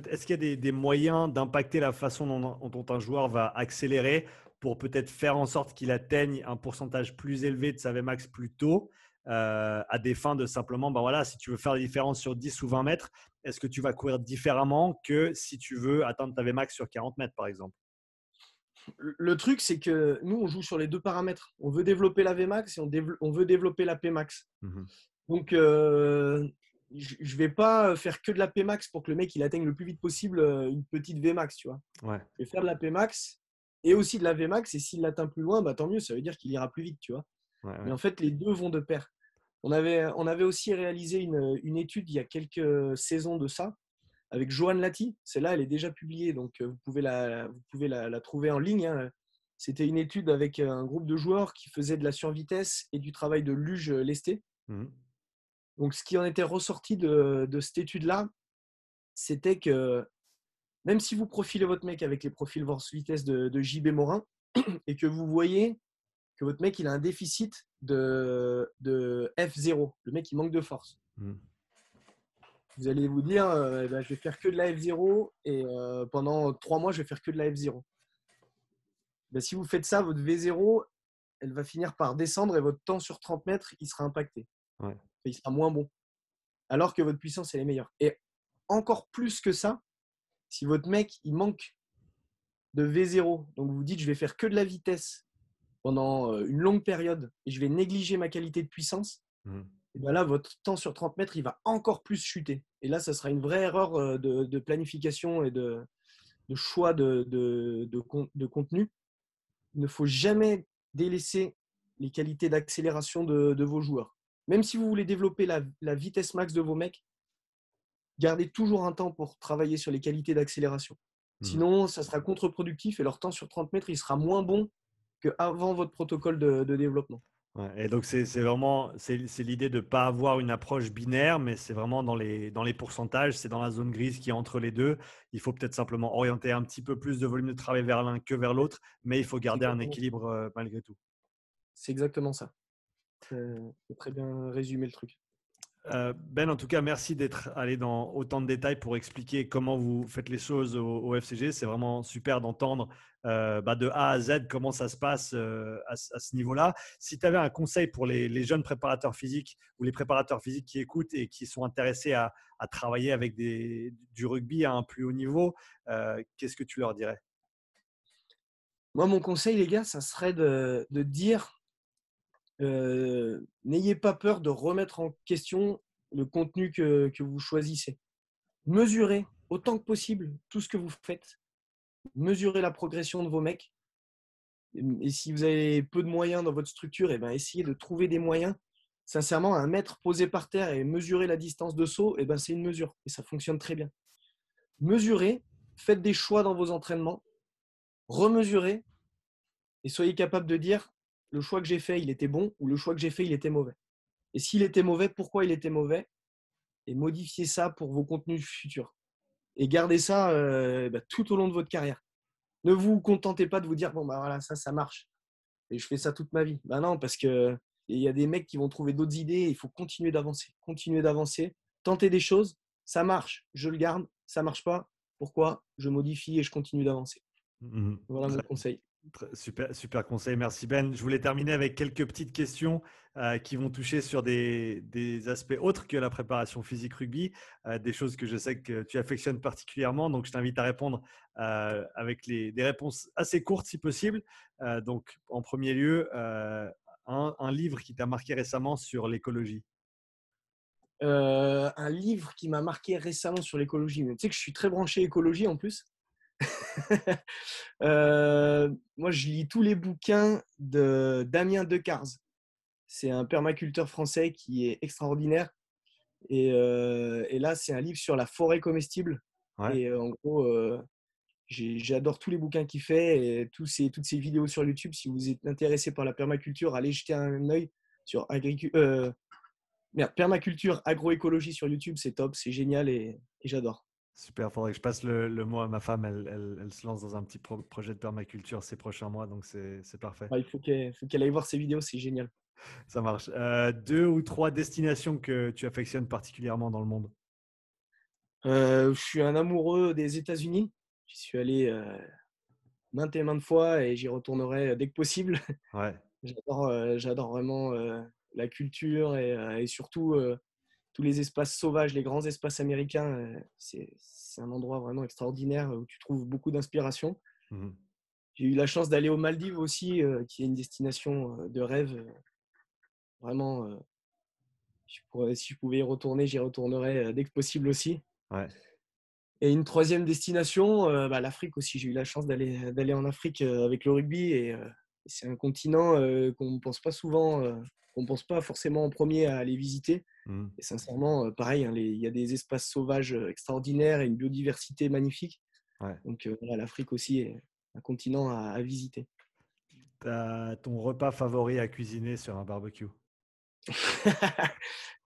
est-ce qu'il y a des, moyens d'impacter la façon dont, un joueur va accélérer pour peut-être faire en sorte qu'il atteigne un pourcentage plus élevé de sa Vmax plus tôt euh, à des fins de simplement, ben voilà, si tu veux faire la différence sur 10 ou 20 mètres, est-ce que tu vas courir différemment que si tu veux atteindre ta Vmax sur 40 mètres par exemple? Le truc, c'est que nous, on joue sur les deux paramètres. On veut développer la Vmax et on, veut développer la Pmax. Mmh Donc, euh, je ne vais pas faire que de la Pmax pour que le mec il atteigne le plus vite possible euh, une petite Vmax, tu vois. Ouais. Je vais faire de la Pmax et aussi de la Vmax et s'il l'atteint plus loin, bah, tant mieux, ça veut dire qu'il ira plus vite, tu vois. Mais en fait, les deux vont de pair. On avait, on avait aussi réalisé une, une, étude il y a quelques saisons de ça avec Joanne Lati. Celle-là, elle est déjà publiée, donc euh, vous pouvez la, vous pouvez la, trouver en ligne. Hein. C'était une étude avec un groupe de joueurs qui faisaient de la survitesse et du travail de luge lesté. Mmh. Donc, ce qui en était ressorti de, cette étude-là, c'était que même si vous profilez votre mec avec les profils force vitesse de, JB Morin (clears throat) et que vous voyez que votre mec il a un déficit de, F0, le mec il manque de force. Mmh. Vous allez vous dire, euh, eh ben, je vais faire que de la F0 et euh, pendant trois mois, je vais faire que de la F0. Ben, si vous faites ça, votre V0, elle va finir par descendre et votre temps sur 30 mètres, il sera impacté. Ouais il sera moins bon. Alors que votre puissance, elle est meilleure. Et encore plus que ça, si votre mec, il manque de V0, donc vous dites, je vais faire que de la vitesse pendant euh, une longue période et je vais négliger ma qualité de puissance, mmh. et bien là, votre temps sur 30 mètres, il va encore plus chuter. Et là, ça sera une vraie erreur euh, de, planification et de, choix de, de, contenu. Il ne faut jamais délaisser les qualités d'accélération de, vos joueurs. Même si vous voulez développer la, vitesse max de vos mecs, gardez toujours un temps pour travailler sur les qualités d'accélération. Hmm. Sinon, ça sera contre-productif et leur temps sur 30 mètres, il sera moins bon qu'avant votre protocole de, développement. et donc, c'est vraiment c'est l'idée de ne pas avoir une approche binaire, mais c'est vraiment dans les, dans les pourcentages, c'est dans la zone grise qui est entre les deux. Il faut peut-être simplement orienter un petit peu plus de volume de travail vers l'un que vers l'autre, mais il faut garder un équilibre euh, malgré tout. C'est exactement ça. Très bien résumé le truc. Euh, ben, en tout cas, merci d'être allé dans autant de détails pour expliquer comment vous faites les choses au, FCG. C'est vraiment super d'entendre euh, bah, de A à Z comment ça se passe euh, à, ce niveau-là. Si tu avais un conseil pour les, jeunes préparateurs physiques ou les préparateurs physiques qui écoutent et qui sont intéressés à, travailler avec des, du rugby à un plus haut niveau, qu'est-ce que tu leur dirais? Moi, mon conseil, les gars, ça serait de, de dire euh, n'ayez pas peur de remettre en question le contenu que, vous choisissez. Mesurez autant que possible tout ce que vous faites. Mesurez la progression de vos mecs. Et, si vous avez peu de moyens dans votre structure, eh ben essayez de trouver des moyens. Sincèrement, un mètre posé par terre et mesurer la distance de saut, et eh ben c'est une mesure. Et ça fonctionne très bien. Mesurez, faites des choix dans vos entraînements, remesurez et soyez capable de dire le choix que j'ai fait, il était bon ou le choix que j'ai fait, il était mauvais. Et s'il était mauvais, pourquoi il était mauvais? Et modifiez ça pour vos contenus futurs. Et gardez ça euh, bah, tout au long de votre carrière. Ne vous contentez pas de vous dire bon bah voilà ça ça marche et je fais ça toute ma vie. Bah non parce que il y a des mecs qui vont trouver d'autres idées. Il faut continuer d'avancer, continuer d'avancer, tenter des choses. Ça marche, je le garde. Ça marche pas, pourquoi? Je modifie et je continue d'avancer. Mmh voilà mon conseil. Super, super conseil, merci Ben. Je voulais terminer avec quelques petites questions euh, qui vont toucher sur des, aspects autres que la préparation physique rugby, euh, des choses que je sais que tu affectionnes particulièrement. Donc, je t'invite à répondre euh, avec des réponses assez courtes si possible. donc, en premier lieu, un, livre qui t'a marqué récemment sur l'écologie. un livre qui m'a marqué récemment sur l'écologie. Tu sais que je suis très branché écologie en plus. (laughs) Euh, moi, je lis tous les bouquins de Damien Decars. C'est un permaculteur français qui est extraordinaire. Et, euh, là, c'est un livre sur la forêt comestible. Et euh, en gros, j'adore tous les bouquins qu'il fait et tous ces, toutes ces vidéos sur YouTube. Si vous êtes intéressé par la permaculture, allez jeter un œil sur permaculture agroécologie sur YouTube. C'est top, c'est génial et j'adore. Super, il faudrait que je passe le, mot à ma femme. Elle, elle, se lance dans un petit projet de permaculture ces prochains mois, donc c'est parfait. il faut qu'elle aille voir ces vidéos, c'est génial. Ça marche. Euh, deux ou trois destinations que tu affectionnes particulièrement dans le monde? Euh, Je suis un amoureux des États-Unis. J'y suis allé euh, maintes et maintes fois et j'y retournerai dès que possible. Ouais. (laughs) J'adore vraiment la culture et surtout tous les espaces sauvages, les grands espaces américains, euh, c'est un endroit vraiment extraordinaire où tu trouves beaucoup d'inspiration. Mmh J'ai eu la chance d'aller aux Maldives aussi, euh, qui est une destination euh, de rêve. Vraiment, si je pouvais y retourner, j'y retournerais dès que possible aussi. Et une troisième destination, bah, l'Afrique aussi. J'ai eu la chance d'aller en Afrique avec le rugby et c'est un continent qu'on ne pense pas souvent, ne pense pas forcément en premier à aller visiter. Mmh. Et sincèrement, euh, pareil, hein, il y a des espaces sauvages euh, extraordinaires et une biodiversité magnifique. Donc euh, l'Afrique aussi est un continent à, visiter. As ton repas favori à cuisiner sur un barbecue? (laughs)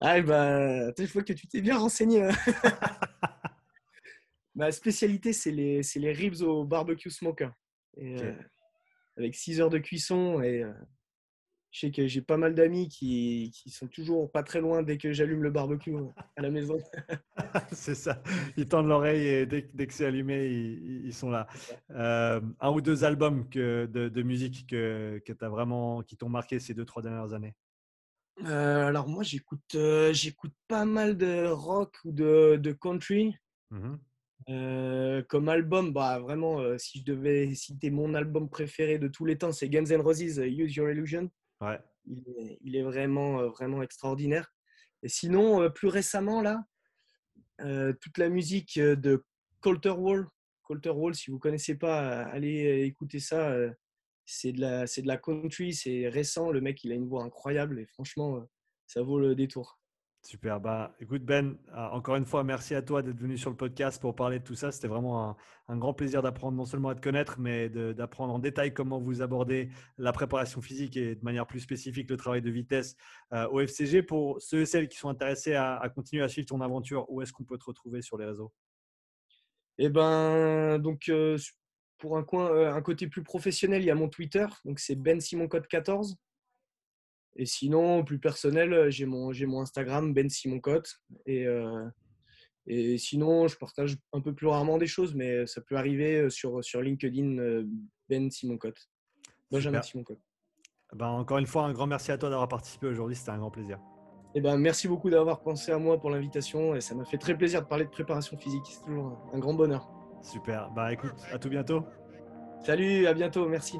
Ah bah, je vois que tu t'es bien renseigné. Hein. (laughs) Ma spécialité, c'est les, les, ribs au barbecue smoker. avec 6 heures de cuisson et je sais que j'ai pas mal d'amis qui, qui, sont toujours pas très loin dès que j'allume le barbecue à la maison. (laughs) c'est ça. Ils tendent l'oreille et dès, dès que c'est allumé, ils, sont là. Euh, un ou deux albums que, de, musique que, que as vraiment, qui t'ont marqué ces deux, trois dernières années? Euh, Alors moi, j'écoute, euh, j'écoute pas mal de rock ou de, de country. Mmh comme album, bah, vraiment, si je devais citer mon album préféré de tous les temps, c'est Guns N' Roses, Use Your Illusion. Il, est, vraiment, euh, vraiment extraordinaire. Et sinon, euh, plus récemment, là, euh, toute la musique de Colter Wall. Colter Wall, si vous ne connaissez pas, allez écouter ça. C'est de, la, de la country, c'est récent. Le mec, il a une voix incroyable et franchement, ça vaut le détour. Super. Bah, écoute, Ben, euh, encore une fois, merci à toi d'être venu sur le podcast pour parler de tout ça. C'était vraiment un, grand plaisir d'apprendre non seulement à te connaître, mais d'apprendre en détail comment vous abordez la préparation physique et de manière plus spécifique le travail de vitesse euh, au FCG. Pour ceux et celles qui sont intéressés à, continuer à suivre ton aventure, où est-ce qu'on peut te retrouver sur les réseaux? Eh ben, donc, euh, pour un, coin, un côté plus professionnel, il y a mon Twitter. Donc, c'est Ben Simon Code 14. Et sinon, plus personnel, euh, j'ai mon, j'ai mon Instagram, Ben Simon Cotte. Et, euh, et sinon, je partage un peu plus rarement des choses, mais ça peut arriver euh, sur, sur LinkedIn, Ben Simon Cotte. Benjamin Simon Cotte. Ben, encore une fois, un grand merci à toi d'avoir participé aujourd'hui. C'était un grand plaisir. Eh ben, merci beaucoup d'avoir pensé à moi pour l'invitation. Et ça m'a fait très plaisir de parler de préparation physique. C'est toujours un grand bonheur. Super. Bah écoute, à tout bientôt. Salut, à bientôt. Merci.